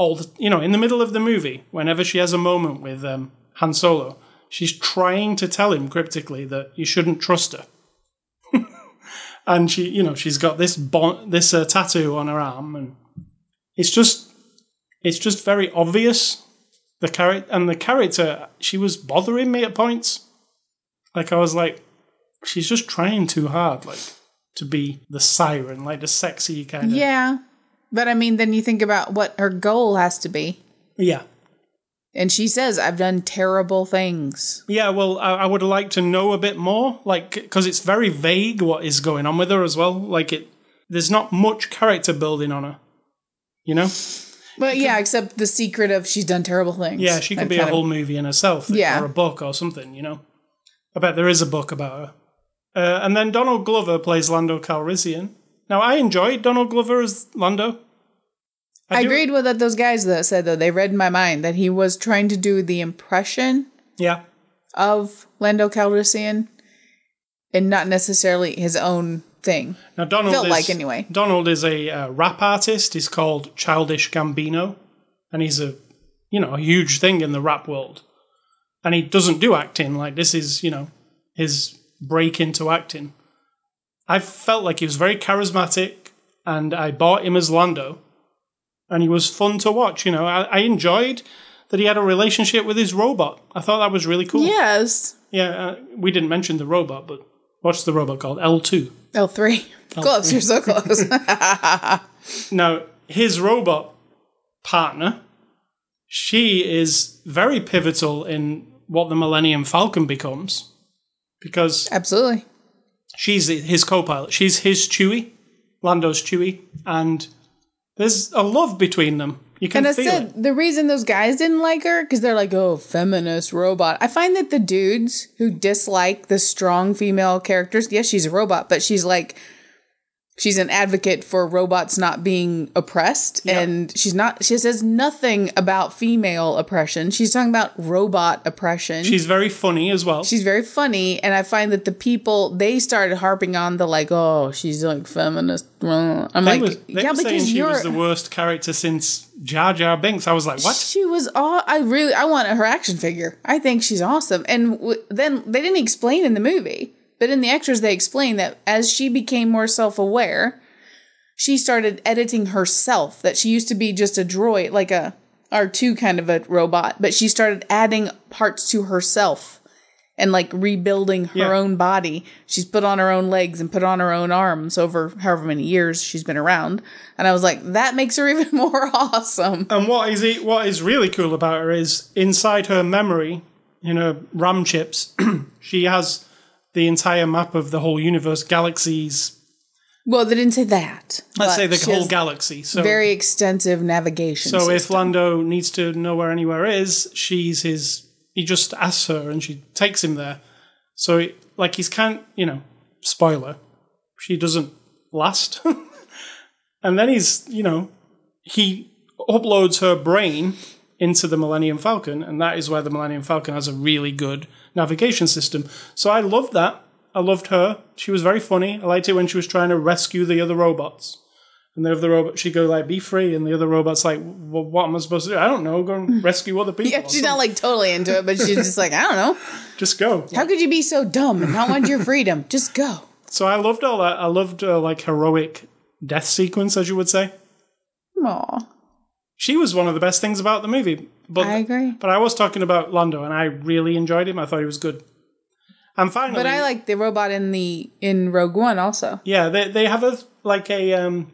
all the you know in the middle of the movie whenever she has a moment with um, Han Solo, she's trying to tell him cryptically that you shouldn't trust her. and she, you know, she's got this bon- this uh, tattoo on her arm, and it's just it's just very obvious the character and the character she was bothering me at points like i was like she's just trying too hard like to be the siren like the sexy kind of yeah. But I mean, then you think about what her goal has to be, yeah. And she says, "I've done terrible things." yeah well i, I would like to know a bit more like because it's very vague what is going on with her as well. Like it there's not much character building on her you know? But yeah, except the secret of she's done terrible things. yeah she could be a kind of- whole movie in herself Yeah. or a book or something you know? I bet there is a book about her. Uh, and then donald glover plays lando calrissian now i enjoyed donald glover as lando I do- agreed with what those guys that said though. They read my mind that he was trying to do the impression yeah of Lando Calrissian and not necessarily his own thing. Now Donald Felt is, like anyway. Donald is a uh, rap artist. He's called Childish Gambino, and he's a you know a huge thing in the rap world. And he doesn't do acting. Like this is you know his break into acting. I felt like he was very charismatic, and I bought him as Lando, and he was fun to watch. You know, I, I enjoyed that he had a relationship with his robot. I thought that was really cool. Yes. Yeah, uh, we didn't mention the robot, but what's the robot called? L two. L three. Close. You're so close. Now, his robot partner, she is very pivotal in what the Millennium Falcon becomes because Absolutely. She's his co pilot. She's his Chewie, Lando's Chewie, and there's a love between them. You can And I feel said it. the reason those guys didn't like her because they're like, oh, feminist robot. I find that the dudes who dislike the strong female characters, yes, she's a robot, but she's like, she's an advocate for robots not being oppressed, and she's not. She says nothing about female oppression. She's talking about robot oppression. She's very funny as well. She's very funny, and I find that the people they started harping on the like, oh, she's like feminist. I'm they like, was, they yeah, because she was the worst character since Jar Jar Binks. I was like, what? She was all. I really. I want her action figure. I think she's awesome. And w- then they didn't explain in the movie, but in the extras they explain that as she became more self aware, she started editing herself. That she used to be just a droid, like a R two kind of a robot, but she started adding parts to herself and like rebuilding her Yeah. own body. She's put on her own legs and put on her own arms over however many years she's been around. And I was like, that makes her even more awesome. And what is it, what is really cool about her is inside her memory, in her RAM chips, she has the entire map of the whole universe, galaxies. Well, they didn't say that. Let's say the whole galaxy. So, Very extensive navigation. so if system. Lando needs to know where anywhere is, she's his. He just asks her, and she takes him there. So, it, like, he's can't, you know, spoiler. She doesn't last, and then he's, you know, he uploads her brain into the Millennium Falcon, and that is where the Millennium Falcon has a really good navigation system. So I loved that. I loved her. She was very funny. I liked it when she was trying to rescue the other robots. And the other robot, she'd go like, "Be free," and the other robot's like, well, "What am I supposed to do? I don't know. Go and rescue other people. yeah, she's not like totally into it, but she's just like, I don't know. Just go." How could you be so dumb and not want your freedom? Just go. So I loved all that. I loved uh, like heroic death sequence, as you would say. Aw. She was one of the best things about the movie. But I agree. But I was talking about Lando, and I really enjoyed him. I thought he was good. And finally, But I like the robot in the in Rogue One also. yeah, they they have a like a um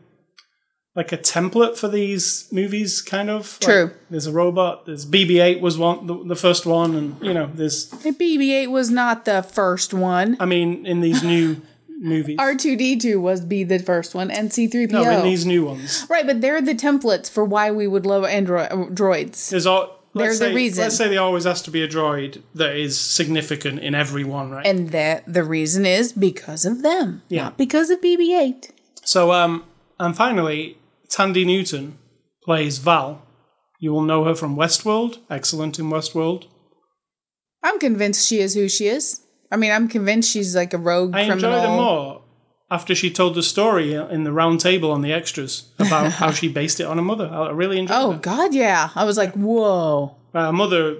like a template for these movies, kind of. Like, True. there's a robot. There's BB-8 was one the, the first one, and you know, there's BB-8 was not the first one. I mean, in these new movies, R2D2 was be the first one, and C3PO. no, in these new ones, right, but they're the templates for why we would love android droids. there's all. They're the reason. Let's say there always has to be a droid that is significant in every one, right? And that the reason is because of them, Yeah. not because of BB-8. So, um, and finally, Thandie Newton plays Val. You will know her from Westworld. Excellent in Westworld. I'm convinced she is who she is. I mean, I'm convinced she's like a rogue I criminal. enjoyed her more after she told the story in the round table on the extras about how she based it on her mother. I really enjoyed it. Oh that. God, yeah. I was like, whoa, Uh, her mother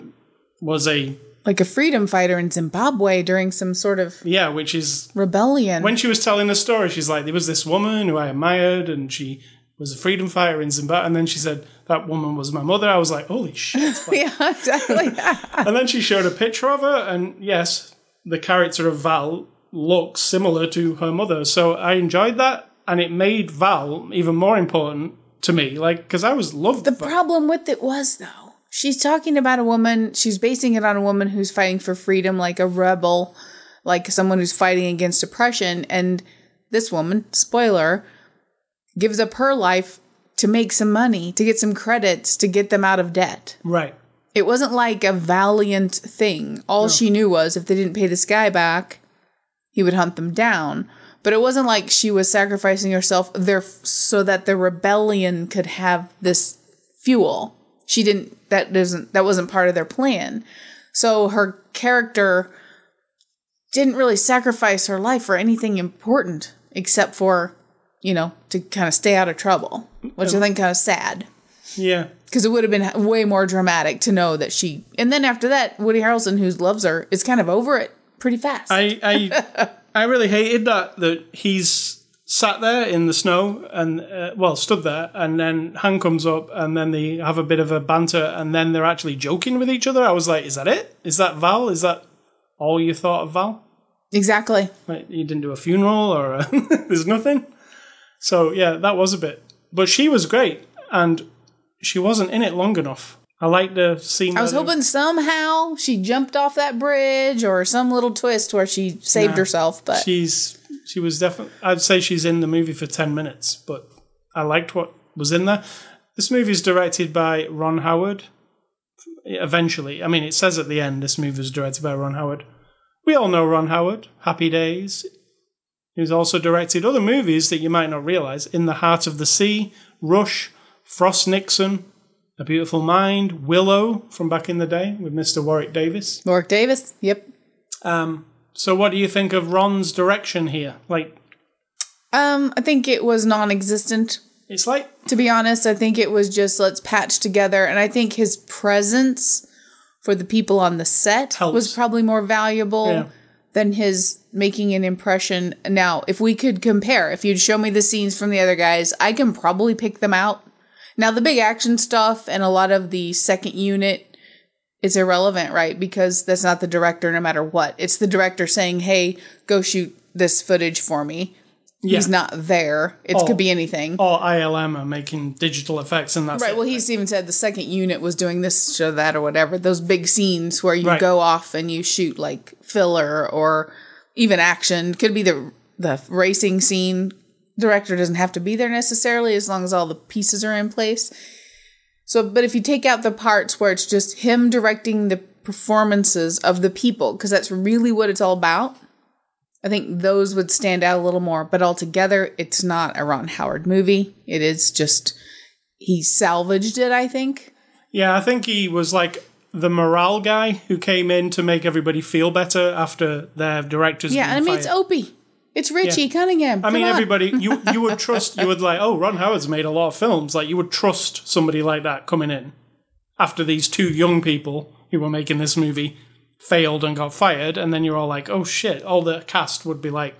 was a like a freedom fighter in Zimbabwe during some sort of yeah, which is rebellion. when she was telling the story, she's like, there was this woman who I admired, and she was a freedom fighter in Zimbabwe, and then she said that woman was my mother. I was like, holy shit! Like, yeah, exactly. And then she showed a picture of her, and yes, the character of Val looks similar to her mother. So I enjoyed that, and it made Val even more important to me. Like, because I was loved. the problem with it was though, she's talking about a woman. She's basing it on a woman who's fighting for freedom, like a rebel, like someone who's fighting against oppression. And this woman, spoiler, gives up her life to make some money, to get some credits, to get them out of debt. right. It wasn't like a valiant thing. All she knew was if they didn't pay this guy back, he would hunt them down. But it wasn't like she was sacrificing herself there f- so that the rebellion could have this fuel. She didn't. That doesn't. That wasn't part of their plan. So her character didn't really sacrifice her life for anything important except for, you know, to kind of stay out of trouble, which I think kind of sad. Yeah. Because it would have been way more dramatic to know that she. And then after that, Woody Harrelson, who loves her, is kind of over it pretty fast. I I I really hated that that he's sat there in the snow and uh, well stood there and then Han comes up and then they have a bit of a banter and then they're actually joking with each other. I was like, is that it? Is that Val? Is that all you thought of Val? exactly. Like you didn't do a funeral or a there's nothing. So yeah, that was a bit. But she was great and she wasn't in it long enough. I like the scene. I was hoping somehow she jumped off that bridge or some little twist where she saved Nah. herself, but she's she was definitely i'd say she's in the movie for 10 minutes but i liked what was in there this movie is directed by ron howard eventually i mean it says at the end this movie was directed by ron howard we all know ron howard happy days he's also directed other movies that you might not realize in the heart of the sea rush frost nixon a beautiful mind willow from back in the day with mr warwick davis Warwick Davis, yep. um, so what do you think of ron's direction here like Um, I think it was non-existent. It's like To be honest, I think it was just let's patch together, and I think his presence for the people on the set Helps. was probably more valuable Yeah. than his making an impression. Now, if we could compare, if you'd show me the scenes from the other guys, I can probably pick them out. Now, the big action stuff and a lot of the second unit is irrelevant, right? Because that's not the director, no matter what. It's the director saying, "Hey, go shoot this footage for me." He's not there. It Oh. could be anything. Oh, or ILM are making digital effects and that's Right. it. Well, he's even said the second unit was doing this or that or whatever. Those big scenes where you Right. go off and you shoot like filler or even action. Could be the the racing scene. Director doesn't have to be there necessarily as long as all the pieces are in place. So, but if you take out the parts where it's just him directing the performances of the people, because that's really what it's all about. I think those would stand out a little more, but altogether, it's not a Ron Howard movie. It is just he salvaged it. I think. Yeah, I think he was like the morale guy who came in to make everybody feel better after their directors. Yeah, I mean it's. Opie, it's Richie Cunningham. I mean, on. everybody, you you would trust, you would like, oh, Ron Howard's made a lot of films. Like, you would trust somebody like that coming in after these two young people who were making this movie failed and got fired, and then you're all like, oh shit, all the cast would be like,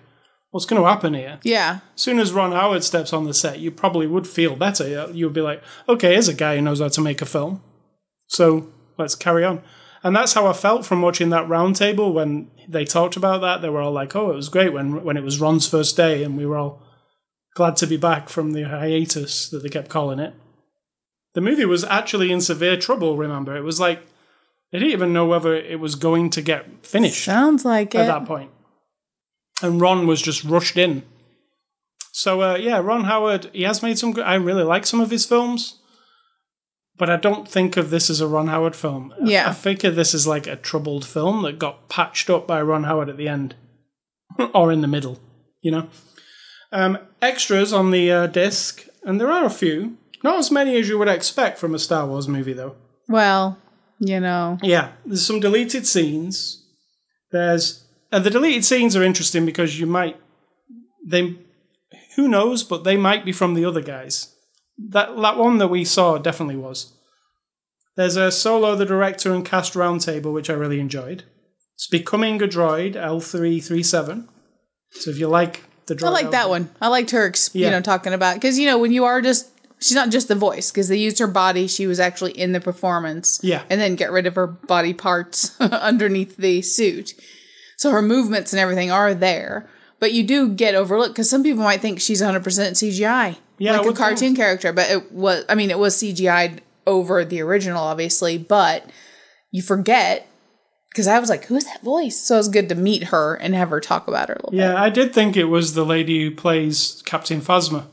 what's going to happen here? Yeah, As soon as Ron Howard steps on the set, you probably would feel better. You would be like, okay, here's a guy who knows how to make a film. So let's carry on. And that's how I felt from watching that roundtable when they talked about that. They were all like, oh, it was great when, when it was Ron's first day, and we were all glad to be back from the hiatus that they kept calling it. The movie was actually in severe trouble, remember? It was like, they didn't even know whether it was going to get finished sounds like at it. that. And Ron was just rushed in. So uh, yeah, Ron Howard, he has made some. good I really like some of his films, but I don't think of this as a Ron Howard film. I- Yeah. I think of this as like a troubled film that got patched up by Ron Howard at the end, or in the middle. You know, um, extras on the uh, disc, and there are a few. Not as many as you would expect from a Star Wars movie, though. Well, you know, Yeah, there's some deleted scenes. There's and the deleted scenes are interesting because you might they who knows, but they might be from the other guys. That that one that we saw definitely was. There's a solo the director and cast roundtable which I really enjoyed. It's becoming a droid L337. So if you like the droid I like that one. I liked her, you know, talking about because you know when you are just she's not just the voice because they used her body. She was actually in the performance. Yeah. and then get rid of her body parts underneath the suit, so her movements and everything are there. But you do get overlooked because some people might think she's 100% CGI, Yeah, like a cartoon character. But it was, I mean, it was CGI'd over the original, obviously. But you forget because I was like, "Who's that voice?" So it was good to meet her and have her talk about her a little bit. Yeah, I did think it was the lady who plays Captain Phasma.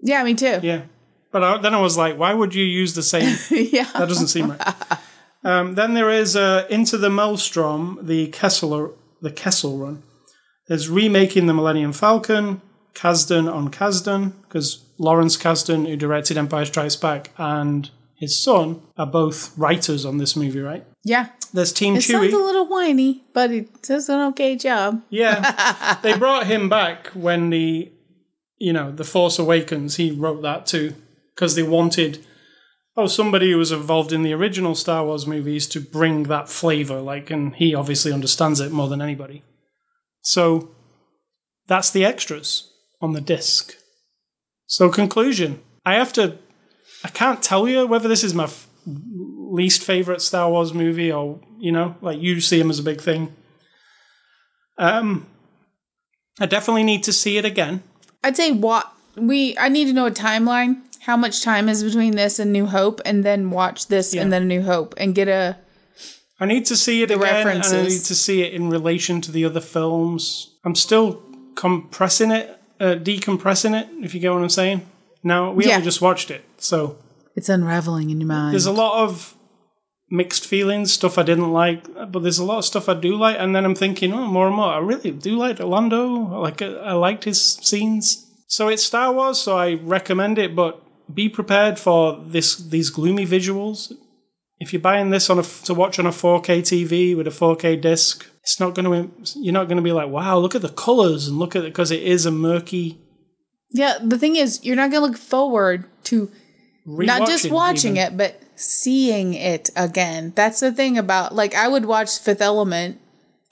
Yeah, me too. Yeah. But I, then I was like, why would you use the same yeah. That doesn't seem right. Um, then there is uh, Into the Maelstrom, the Kessel, the Kessel Run. There's remaking the Millennium Falcon, Kasdan on Kasdan, because Lawrence Kasdan, who directed Empire Strikes Back, and his son are both writers on this movie, right? Yeah. There's Team It sounds a little whiny, but it does an okay job. Yeah, they brought him back when the you know, The Force Awakens, he wrote that too, because they wanted, oh, somebody who was involved in the original Star Wars movies to bring that flavor, like, and he obviously understands it more than anybody. So that's the extras on the disc. So, conclusion I have to, I can't tell you whether this is my f- least favorite Star Wars movie or, you know, like you see him as a big thing. Um, I definitely need to see it again. I'd say what we I need to know a timeline. How much time is between this and New Hope, and then watch this Yeah. and then New Hope, and get a I need to see it again, and I need to see it in relation to the other films. I'm still compressing it, uh, decompressing it, if you get what I'm saying. Now, we Yeah. only just watched it, so it's unraveling in your mind. there's a lot of mixed feelings, stuff I didn't like, but there's a lot of stuff I do like, and then I'm thinking, oh, more and more, I really do like Orlando. Like, uh, I liked his scenes. So it's Star Wars, so I recommend it, but be prepared for this these gloomy visuals. If you're buying this on a, to watch on a 4K TV with a 4K disc, it's not going to. You're not going to be like, wow, look at the colors and look at it because it is a murky. yeah, the thing is, you're not gonna look forward to not just watching even. it, but seeing it again. That's the thing about like I would watch Fifth Element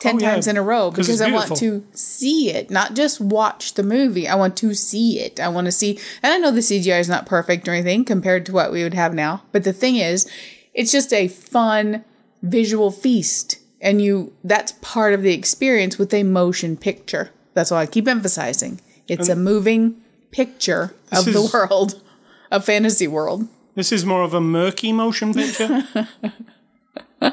ten Oh, yeah, times in a row because I want to see it, not just watch the movie. I want to see it. I want to see, and I know the CGI is not perfect or anything compared to what we would have now. But the thing is, it's just a fun visual feast, and you that's part of the experience with a motion picture. That's why I keep emphasizing it's a moving picture of the world, a fantasy world. This is more of a murky motion picture.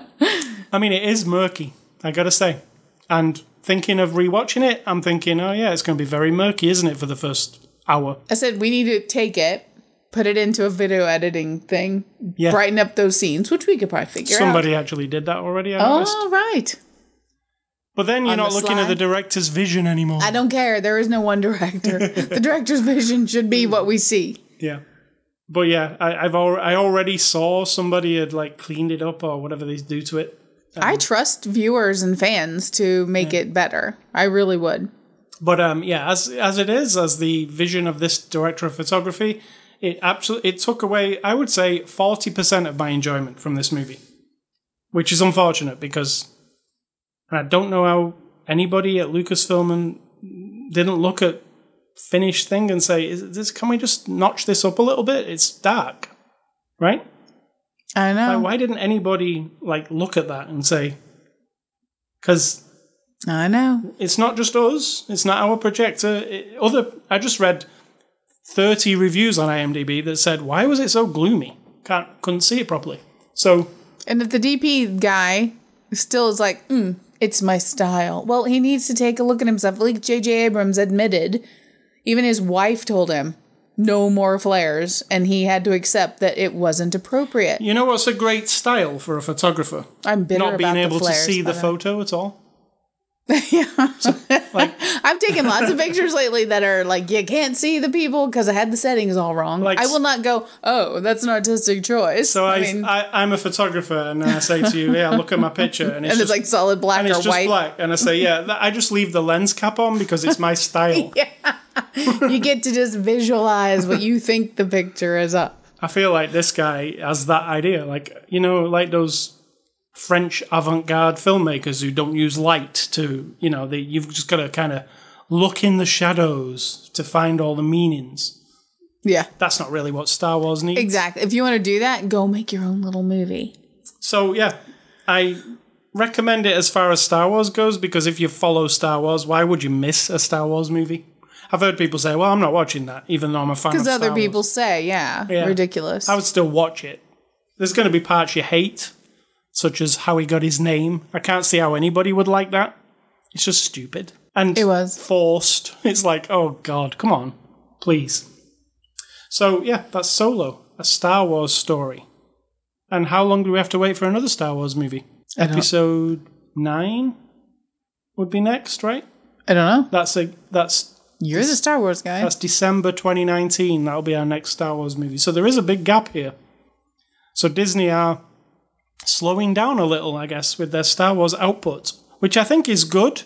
I mean, it is murky, I gotta say. And thinking of rewatching it, I'm thinking, oh yeah, it's going to be very murky, isn't it, for the first hour? I said we need to take it, put it into a video editing thing, Yeah. brighten up those scenes, which we could probably figure out. Somebody actually did that already, I noticed. Oh, right. But then you're on not the looking at the director's vision anymore. I don't care. There is no one director. the director's vision should be what we see. yeah. But yeah, I, I've al- I already saw somebody had like cleaned it up or whatever they do to it. I trust viewers and fans to make it better. I really would. But um, yeah, as as it is, as the vision of this director of photography, it absolutely it took away, I would say, forty percent of my enjoyment from this movie, which is unfortunate because I don't know how anybody at Lucasfilm and didn't look at finished thing and say, "Is this? Can we just notch this up a little bit? It's dark, right? I know. Like, why didn't anybody like look at that and say? Because I know. it's not just us. It's not our projector. It, other, I just read thirty reviews on IMDb that said, "Why was it so gloomy? Can't couldn't see it properly." So And if the DP guy still is like, mm, it's my style, well, he needs to take a look at himself. Like J.J. Abrams admitted, even his wife told him, no more flares, and he had to accept that it wasn't appropriate. you know what's a great style for a photographer? I'm bitter not being able the to see the photo at all. I've taken lots of pictures lately that are like you can't see the people because I had the settings all wrong. Like- I will not go. Oh, that's an artistic choice. So I, mean, I, I'm a photographer, and I say to you, "Yeah, look at my picture," and it's, and just, it's like solid black and it's just white. black, and I say, "Yeah, I just leave the lens cap on because it's my style." yeah. you get to just visualize what you think the picture is up. I feel like this guy has that idea, like you know, like those French avant-garde filmmakers who don't use light to, you know, they, you've just got to kind of look in the shadows to find all the meanings. Yeah, That's not really what Star Wars needs. exactly. If you want to do that, go make your own little movie. So yeah, I recommend it as far as Star Wars goes because if you follow Star Wars, why would you miss a Star Wars movie? I've heard people say, "Well, I'm not watching that," even though I'm a fan. Because of other Star Wars." people say, yeah, Yeah. ridiculous. I would still watch it. There's going to be parts you hate, such as how he got his name. I can't see how anybody would like that. It's just stupid and It was. forced. It's like, oh god, come on, please. So yeah, that's Solo, a Star Wars story. And how long do we have to wait for another Star Wars movie? Episode nine would be next, right? I don't know. That's a that's You're the Star Wars guy. that's December 2019. That'll be our next Star Wars movie. So there is a big gap here. So Disney are slowing down a little, I guess, with their Star Wars output, which I think is good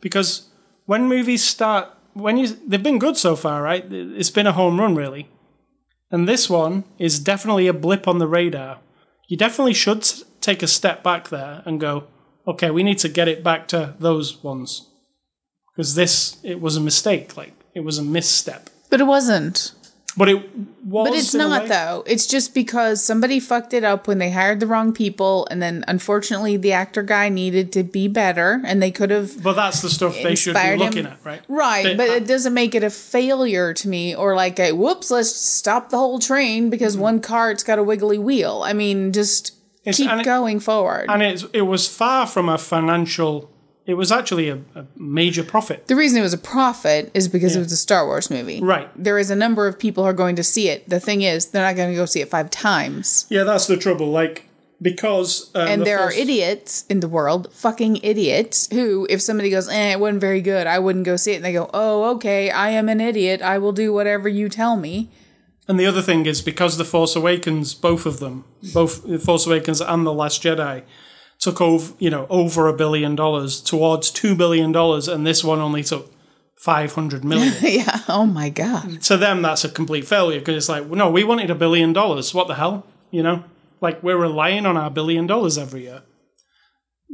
because when movies start when you they've been good so far, right? It's been a home run, really. And this one is definitely a blip on the radar. You definitely should take a step back there and go, okay, we need to get it back to those ones because this it was a mistake, like it was a misstep. But it wasn't. But it was. But it's not though. It's just because somebody fucked it up when they hired the wrong people, and then unfortunately the actor guy needed to be better, and they could have But that's the stuff they should be looking him. at, right? Right, They- but it doesn't make it a failure to me, or like a whoops, let's stop the whole train because mm-hmm. one cart's got a wiggly wheel. I mean, just keep and it- going forward. and it it was far from a financial. It was actually a, a major profit. the reason it was a profit is because it was a Star Wars movie. Right. There is a number of people who are going to see it. The thing is, they're not going to go see it five times. Yeah, that's the trouble. Like because um, And the there are idiots in the world, fucking idiots, who, if somebody goes, eh, it wasn't very good, I wouldn't go see it. And they go, oh, okay, I am an idiot. I will do whatever you tell me. And the other thing is because the Force Awakens, both of them, both the Force Awakens and the Last Jedi, took over, you know, over a billion dollars towards two billion dollars, and this one only took five hundred million. yeah. Oh my God. to them, that's a complete failure because it's like, no, we wanted a billion dollars. What the hell, you know? Like we're relying on our billion dollars every year.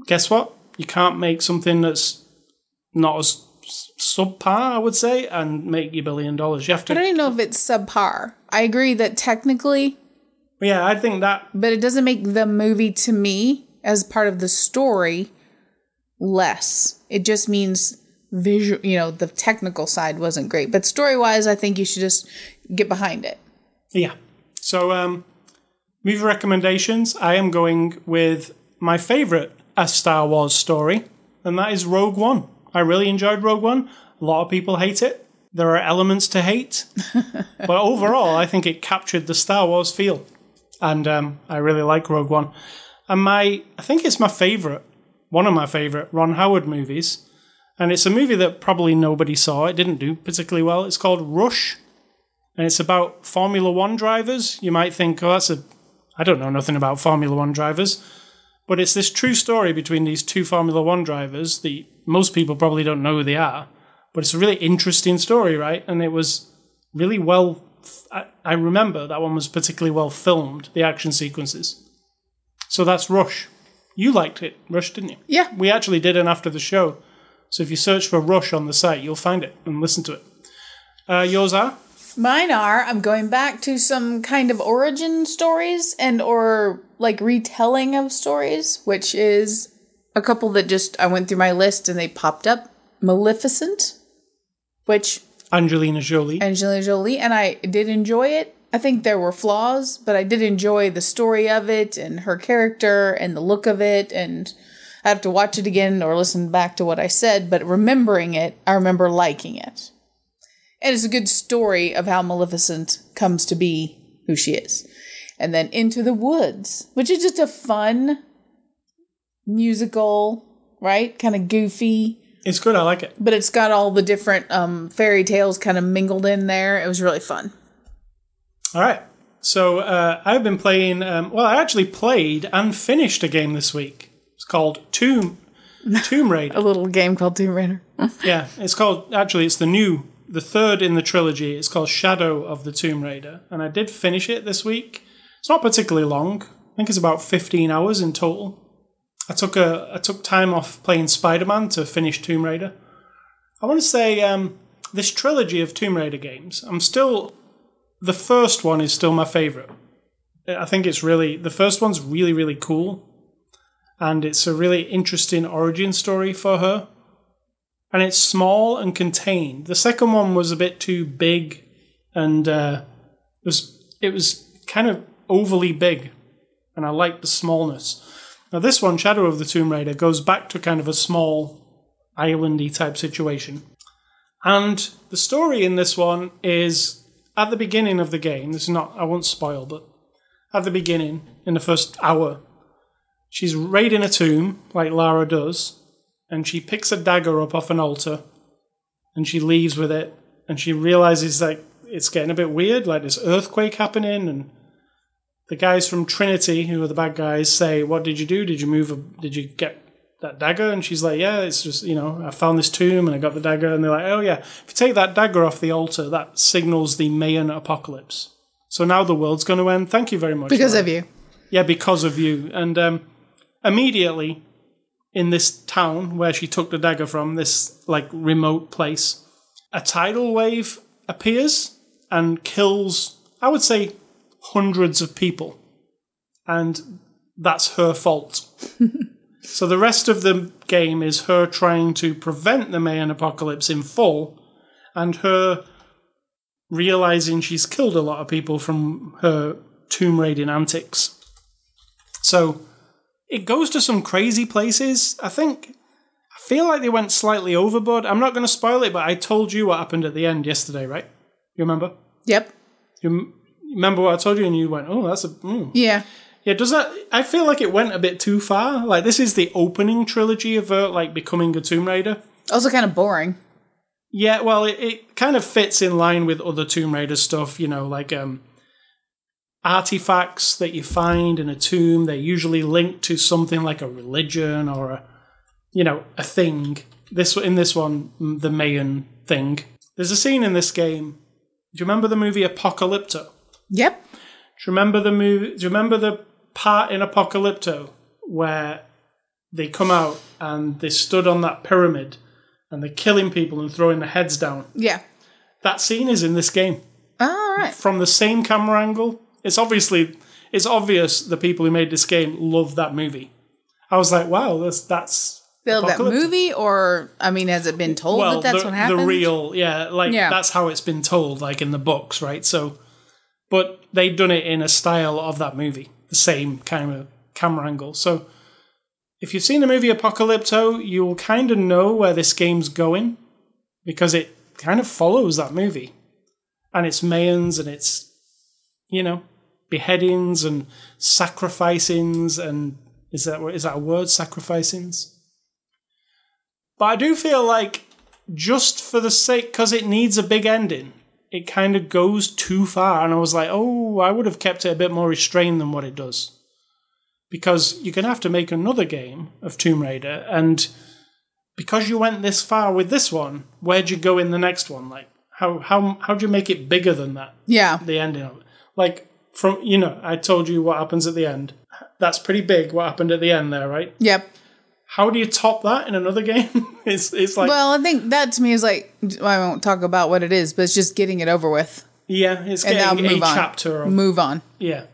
Guess what? You can't make something that's not as subpar, I would say, and make your billion dollars. You have to. I don't even know if it's subpar. I agree that technically, yeah, I think that but it doesn't make the movie to me as part of the story less. It just means visual, you know, the technical side wasn't great. But story wise, I think you should just get behind it. Yeah. So, um, movie recommendations. I am going with my favorite A Star Wars story, and that is Rogue One. I really enjoyed Rogue One. A lot of people hate it. There are elements to hate, but overall, I think it captured the Star Wars feel, and um, I really like Rogue One. And my, I think it's my favorite, one of my favorite Ron Howard movies, and it's a movie that probably nobody saw. It didn't do particularly well. It's called Rush and it's about Formula One drivers. You might think, oh, that's a. I don't know nothing about Formula One drivers. But it's this true story between these two Formula One drivers that most people probably don't know who they are. But it's a really interesting story, right? And it was really well. I, I remember that one was particularly well filmed, the action sequences. So that's Rush. You liked it, Rush, didn't you? Yeah. We actually did an after the show. So if you search for Rush on the site, you'll find it and listen to it. Uh, yours are? Mine are I'm going back to some kind of origin stories and or like retelling of stories, which is a couple that just I went through my list and they popped up. Maleficent, which Angelina Jolie. Angelina Jolie, and I did enjoy it. I think there were flaws, but I did enjoy the story of it and her character and the look of it. And I have to watch it again or listen back to what I said, but remembering it, I remember liking it. And it's a good story of how Maleficent comes to be who she is. And then Into the Woods, which is just a fun musical, right? Kind of goofy It's good. I like it. but it's got all the different um, fairy tales kind of mingled in there. It was really fun. All right. So uh, I've been playing. Um, well, I actually played and finished a game this week. It's called Tomb Tomb Raider. A little game called Tomb Raider. yeah, it's called. Actually, it's the new, the third in the trilogy. It's called Shadow of the Tomb Raider, and I did finish it this week. It's not particularly long. I think it's about fifteen hours in total. I took a I took time off playing Spider Man to finish Tomb Raider. I want to say um, this trilogy of Tomb Raider games. I'm still the first one is still my favorite. I think it's really the first one's really really cool, and it's a really interesting origin story for her. And it's small and contained. The second one was a bit too big, and uh, it was it was kind of overly big, and I liked the smallness. Now this one, Shadow of the Tomb Raider, goes back to kind of a small islandy type situation. And the story in this one is at the beginning of the game. This is not I won't spoil, but at the beginning, in the first hour, she's raiding a tomb like Lara does, and she picks a dagger up off an altar, and she leaves with it, and she realizes that it's getting a bit weird, like this earthquake happening, and the guys from Trinity, who are the bad guys, say, "What did you do? Did you move? A, did you get that dagger?" And she's like, "Yeah, it's just you know I found this tomb and I got the dagger." And they're like, "Oh yeah, if you take that dagger off the altar, that signals the Mayan apocalypse. So now the world's going to end. Thank you very much Because Lara." of you. Yeah, because of you. And um, immediately in this town where she took the dagger from, this like remote place, a tidal wave appears and kills, I would say, hundreds of people. And that's her fault. so the rest of the game is her trying to prevent the Mayan apocalypse in full and her realizing she's killed a lot of people from her tomb raiding antics. So it goes to some crazy places. I think I feel like they went slightly overboard. I'm not going to spoil it, but I told you what happened at the end yesterday, right? You remember? Yep. You m- remember what I told you, and you went, "Oh, that's a." Mm. Yeah. Yeah, does that? I feel like it went a bit too far. Like this is the opening trilogy of her like becoming a Tomb Raider. Also kind of boring. Yeah, well, it, it kind of fits in line with other Tomb Raider stuff, you know, like um, artifacts that you find in a tomb. They're usually linked to something like a religion or a, you know, a thing. This in this one, the Mayan thing. There's a scene in this game. Do you remember the movie Apocalypto? Yep. Do you remember the movie? Do you remember the part in Apocalypto where they come out and they stood on that pyramid and they're killing people and throwing their heads down? Yeah. That scene is in this game All right. from the same camera angle. It's obviously it's obvious the people who made this game love that movie. I was like, wow, that's that's Build that movie, or I mean, has it been told well that that's the, what happened? the real yeah like Yeah. that's how it's been told like in the books right so but they'd done it in a style of that movie the same kind of camera angle. So if you've seen the movie apocalypto you'll kind of know where this game's going because it kind of follows that movie. And it's mayans and it's you know beheadings and sacrificings and is that is that a word sacrificings? But I do feel like just for the sake, because it needs a big ending, it kind of goes too far. And I was like, oh, I would have kept it a bit more restrained than what it does. Because you're going to have to make another game of Tomb Raider. And because you went this far with this one, where'd you go in the next one? Like, how, how, how do you make it bigger than that? yeah. The ending of it. Like, from, you know, I told you what happens at the end. That's pretty big what happened at the end there, right? Yep. How do you top that in another game? it's it's like Well, I think that to me is like I won't talk about what it is, but it's just getting it over with yeah, it's and now getting a on. chapter of Move on. yeah.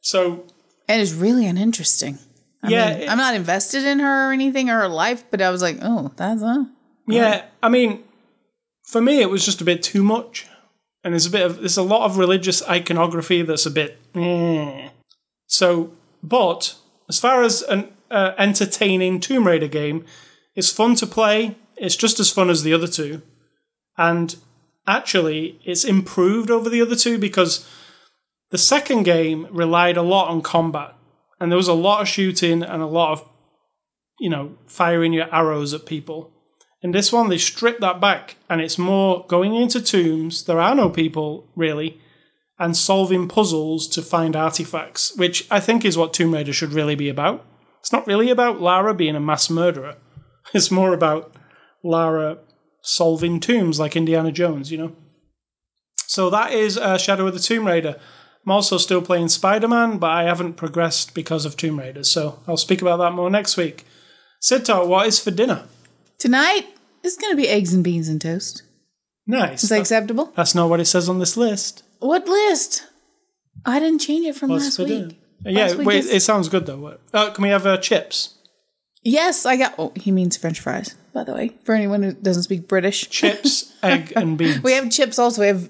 So And it's really uninteresting. I Yeah, mean, it- I'm not invested in her or anything or her life, but I was like, oh, that's uh. yeah, I mean, for me it was just a bit too much, and there's a bit of there's a lot of religious iconography that's a bit. eh. So, but as far as an uh, entertaining Tomb Raider game, it's fun to play. It's just as fun as the other two, and actually, it's improved over the other two because the second game relied a lot on combat, and there was a lot of shooting and a lot of, you know, firing your arrows at people. In this one, they strip that back, and it's more going into tombs. There are no people really, and solving puzzles to find artifacts, which I think is what Tomb Raider should really be about. It's not really about Lara being a mass murderer. It's more about Lara solving tombs like Indiana Jones, you know. So that is uh, Shadow of the Tomb Raider. I'm also still playing Spider Man, but I haven't progressed because of Tomb Raider. So I'll speak about that more next week. Sitar, what is for dinner? Tonight it's going to be eggs and beans and toast. Nice. Is that acceptable? That's not what it says on this list. What list? I didn't change it from What's last for week. dinner? Yeah, wait, is- it sounds good though. Uh, can we have uh, chips? Yes, I got. Oh, he means French fries, by the way. For anyone who doesn't speak British, Chips, egg, and beans. we have chips. Also, we have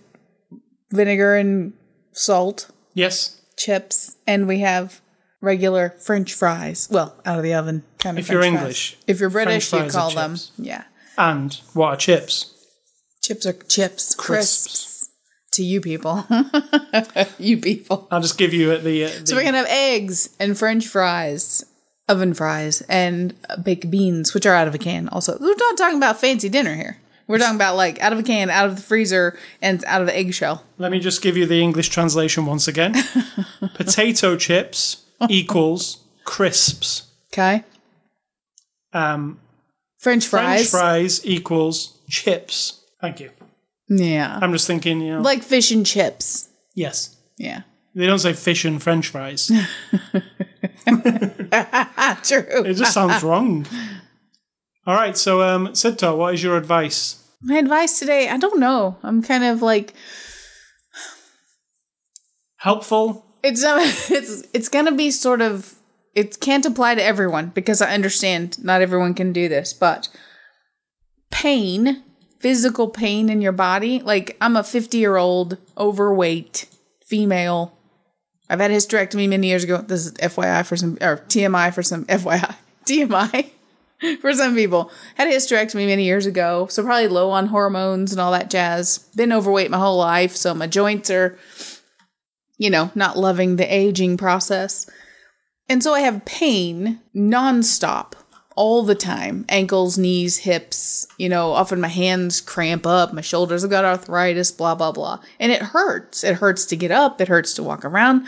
vinegar and salt yes. chips, and we have regular French fries. Well, out of the oven kind of. If you're French fries. English, if you're British, you call them yeah. And what are chips? Chips are chips, Crisps. crisps, to you people. you people. I'll just give you the. Uh, the So we're gonna have eggs and French fries, oven fries, and baked beans, which are out of a can. Also, we're not talking about fancy dinner here. We're talking about like out of a can, out of the freezer, and out of the eggshell. Let me just give you the English translation once again. Potato chips equals crisps. Okay. Um, French French fries. fries equals chips. Thank you. Yeah. I'm just thinking, you know. like fish and chips. yes. Yeah. They don't say fish and French fries. True. It just sounds wrong. All right, so um, Sidtar, what is your advice? My advice today, I don't know. I'm kind of like Helpful? it's uh, it's it's gonna be sort of it can't apply to everyone because I understand not everyone can do this, but pain, physical pain in your body, like I'm a 50 year old overweight female. I've had a hysterectomy many years ago. This is FYI for some or TMI for some FYI. TMI for some people. Had a hysterectomy many years ago, so probably low on hormones and all that jazz. Been overweight my whole life, so my joints are you know, not loving the aging process. And so I have pain nonstop all the time ankles, knees, hips, you know, often my hands cramp up, my shoulders have got arthritis, blah, blah, blah. And it hurts. It hurts to get up, it hurts to walk around.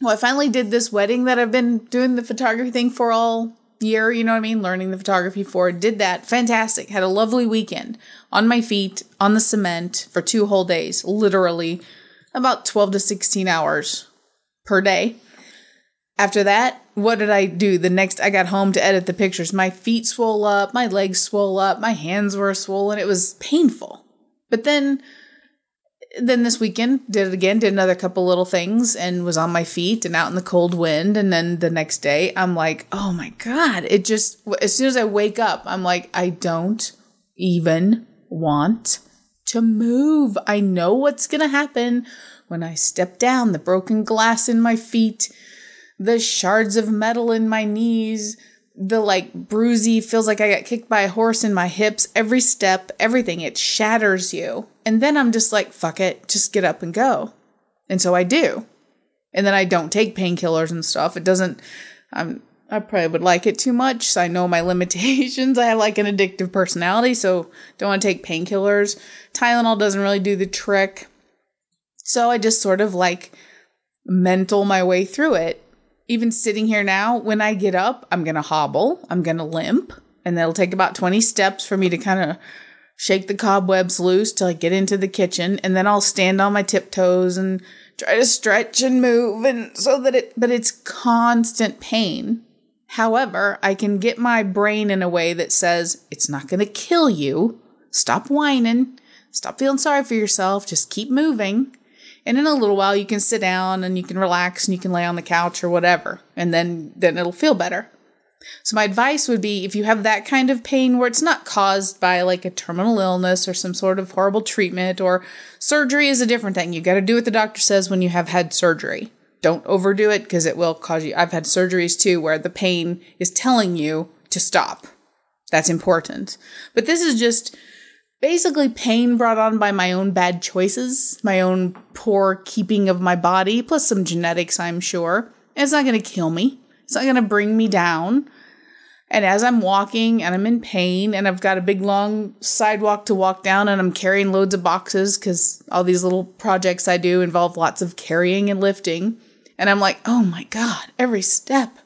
Well, I finally did this wedding that I've been doing the photography thing for all year, you know what I mean? Learning the photography for. Did that. Fantastic. Had a lovely weekend on my feet, on the cement for two whole days, literally about 12 to 16 hours per day. After that, what did I do? The next, I got home to edit the pictures. My feet swole up, my legs swole up, my hands were swollen. It was painful. But then, then this weekend, did it again, did another couple little things and was on my feet and out in the cold wind. And then the next day, I'm like, oh my God. It just, as soon as I wake up, I'm like, I don't even want to move. I know what's going to happen when I step down the broken glass in my feet, the shards of metal in my knees, the like bruisey feels like I got kicked by a horse in my hips, every step, everything. It shatters you. And then I'm just like, fuck it, just get up and go. And so I do. And then I don't take painkillers and stuff. It doesn't, I'm, I probably would like it too much. So I know my limitations. I have like an addictive personality, so don't want to take painkillers. Tylenol doesn't really do the trick. So I just sort of like mental my way through it. Even sitting here now, when I get up, I'm going to hobble, I'm going to limp, and that'll take about 20 steps for me to kind of shake the cobwebs loose till I get into the kitchen, and then I'll stand on my tiptoes and try to stretch and move and so that it but it's constant pain. However, I can get my brain in a way that says it's not going to kill you. Stop whining. Stop feeling sorry for yourself. Just keep moving. And in a little while you can sit down and you can relax and you can lay on the couch or whatever. And then then it'll feel better. So my advice would be if you have that kind of pain where it's not caused by like a terminal illness or some sort of horrible treatment or surgery is a different thing. You got to do what the doctor says when you have had surgery. Don't overdo it because it will cause you. I've had surgeries too where the pain is telling you to stop. That's important. But this is just basically pain brought on by my own bad choices, my own poor keeping of my body, plus some genetics, I'm sure. It's not going to kill me. It's not going to bring me down. And as I'm walking and I'm in pain and I've got a big long sidewalk to walk down and I'm carrying loads of boxes because all these little projects I do involve lots of carrying and lifting. And I'm like, oh my God, every step.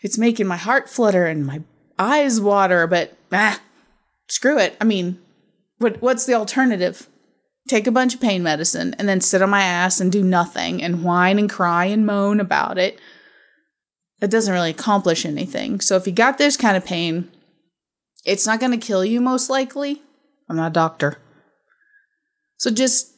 It's making my heart flutter and my eyes water, but ah, screw it. I mean, what what's the alternative? Take a bunch of pain medicine and then sit on my ass and do nothing and whine and cry and moan about it. That doesn't really accomplish anything. So if you got this kind of pain, it's not going to kill you most likely. I'm not a doctor. So just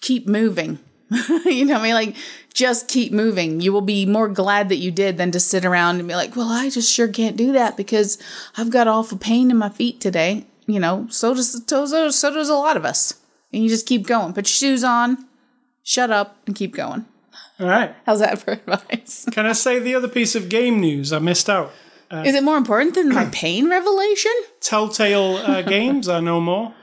keep moving. you know what I mean? Like, just keep moving. You will be more glad that you did than to sit around and be like, well, I just sure can't do that because I've got awful pain in my feet today. You know, so does, so does, so does a lot of us. And you just keep going. Put your shoes on, shut up, and keep going. All right. How's that for advice? Can I say the other piece of game news I missed out? Is it more important than my pain revelation? Telltale uh, Games are no more.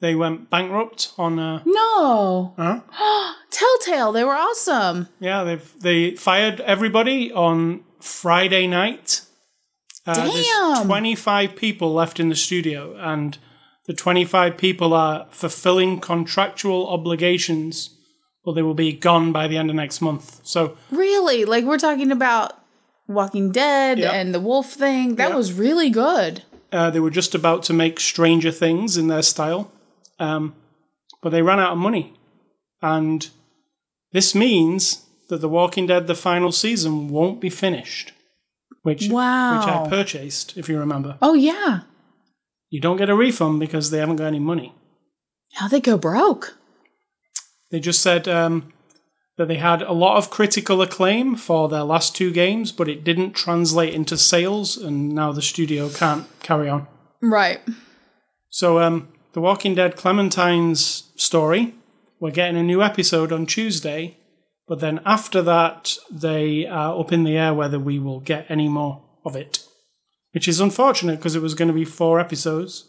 They went bankrupt on. Uh, No. huh? Telltale, they were awesome. Yeah, they've they fired everybody on Friday night. Uh, There's Damn. 25 people left in the studio, and the 25 people are fulfilling contractual obligations, or they will be gone by the end of next month. So Really? Like we're talking about Walking Dead Yep. and the wolf thing. That Yep. was really good. Uh, they were just about to make Stranger Things in their style, um, but they ran out of money. And this means that The Walking Dead, the final season, won't be finished. Which, Wow. which I purchased, if you remember. Oh yeah. You don't get a refund because they haven't got any money. How'd they go broke? They just said um, that they had a lot of critical acclaim for their last two games, but it didn't translate into sales, and now the studio can't carry on. Right. So, um, The Walking Dead Clementine's story, we're getting a new episode on Tuesday, but then after that, they are up in the air whether we will get any more of it. Which is unfortunate because it was going to be four episodes,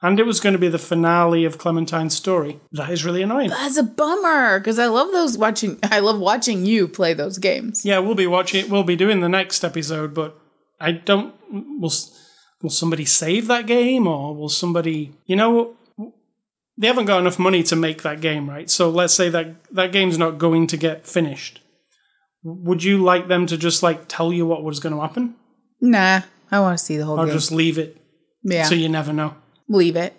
and it was going to be the finale of Clementine's story. That is really annoying. That's a bummer because I love those watching. I love watching you play those games. Yeah, we'll be watching. We'll be doing the next episode, but I don't. Will Will somebody save that game, or will somebody? You know, they haven't got enough money to make that game, right? So let's say that that game's not going to get finished. Would you like them to just like tell you what was going to happen, Nah, I want to see the whole or game. just leave it yeah, so you never know? leave it.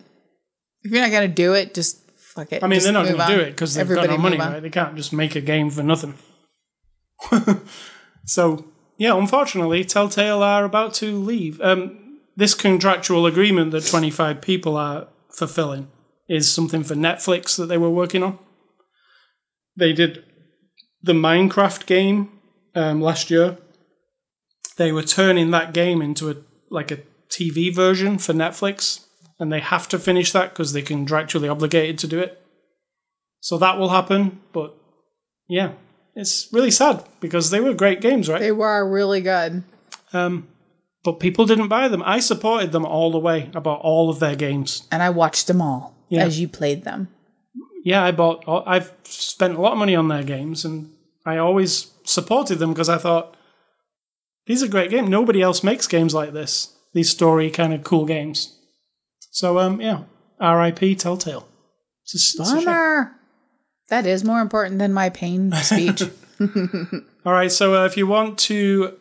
If you're not gonna do it, just fuck it. I mean, Just they're not going to on. do it because they've Everybody got no money, on. right? They can't just make a game for nothing. so, yeah, unfortunately, Telltale are about to leave. Um, this contractual agreement that 25 people are fulfilling is something for Netflix that they were working on. They did the Minecraft game um, last year. They were turning that game into a like a TV version for Netflix, and they have to finish that because they're contractually obligated to do it. So that will happen, but yeah, it's really sad because they were great games, right? They were really good. Um, but people didn't buy them. I supported them all the way about all of their games. And I watched them all Yeah. as you played them. Yeah, I bought. I've spent a lot of money on their games, and I always supported them because I thought these are great games. Nobody else makes games like this. These story kind of cool games. So um, yeah, R.I.P. Telltale. It's a, it's. Bummer. That is more important than my pain speech. All right, so uh, if you want to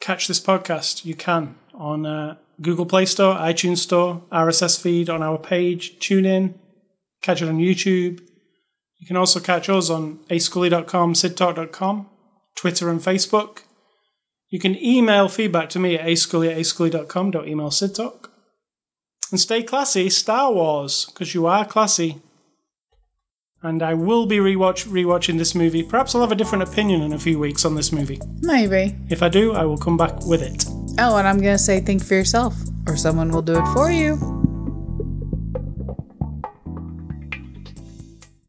catch this podcast, you can on uh, Google Play Store, iTunes Store, RSS feed on our page, tune in, catch it on YouTube. You can also catch us on ascully.com, sidtalk.com, Twitter and Facebook. You can email feedback to me at ascully at ascully.com, don't email sidtalk. And stay classy, Star Wars, because you are classy. And I will be rewatch rewatching this movie. Perhaps I'll have a different opinion in a few weeks on this movie. Maybe. If I do, I will come back with it. Oh, and I'm going to say think for yourself, or someone will do it for you.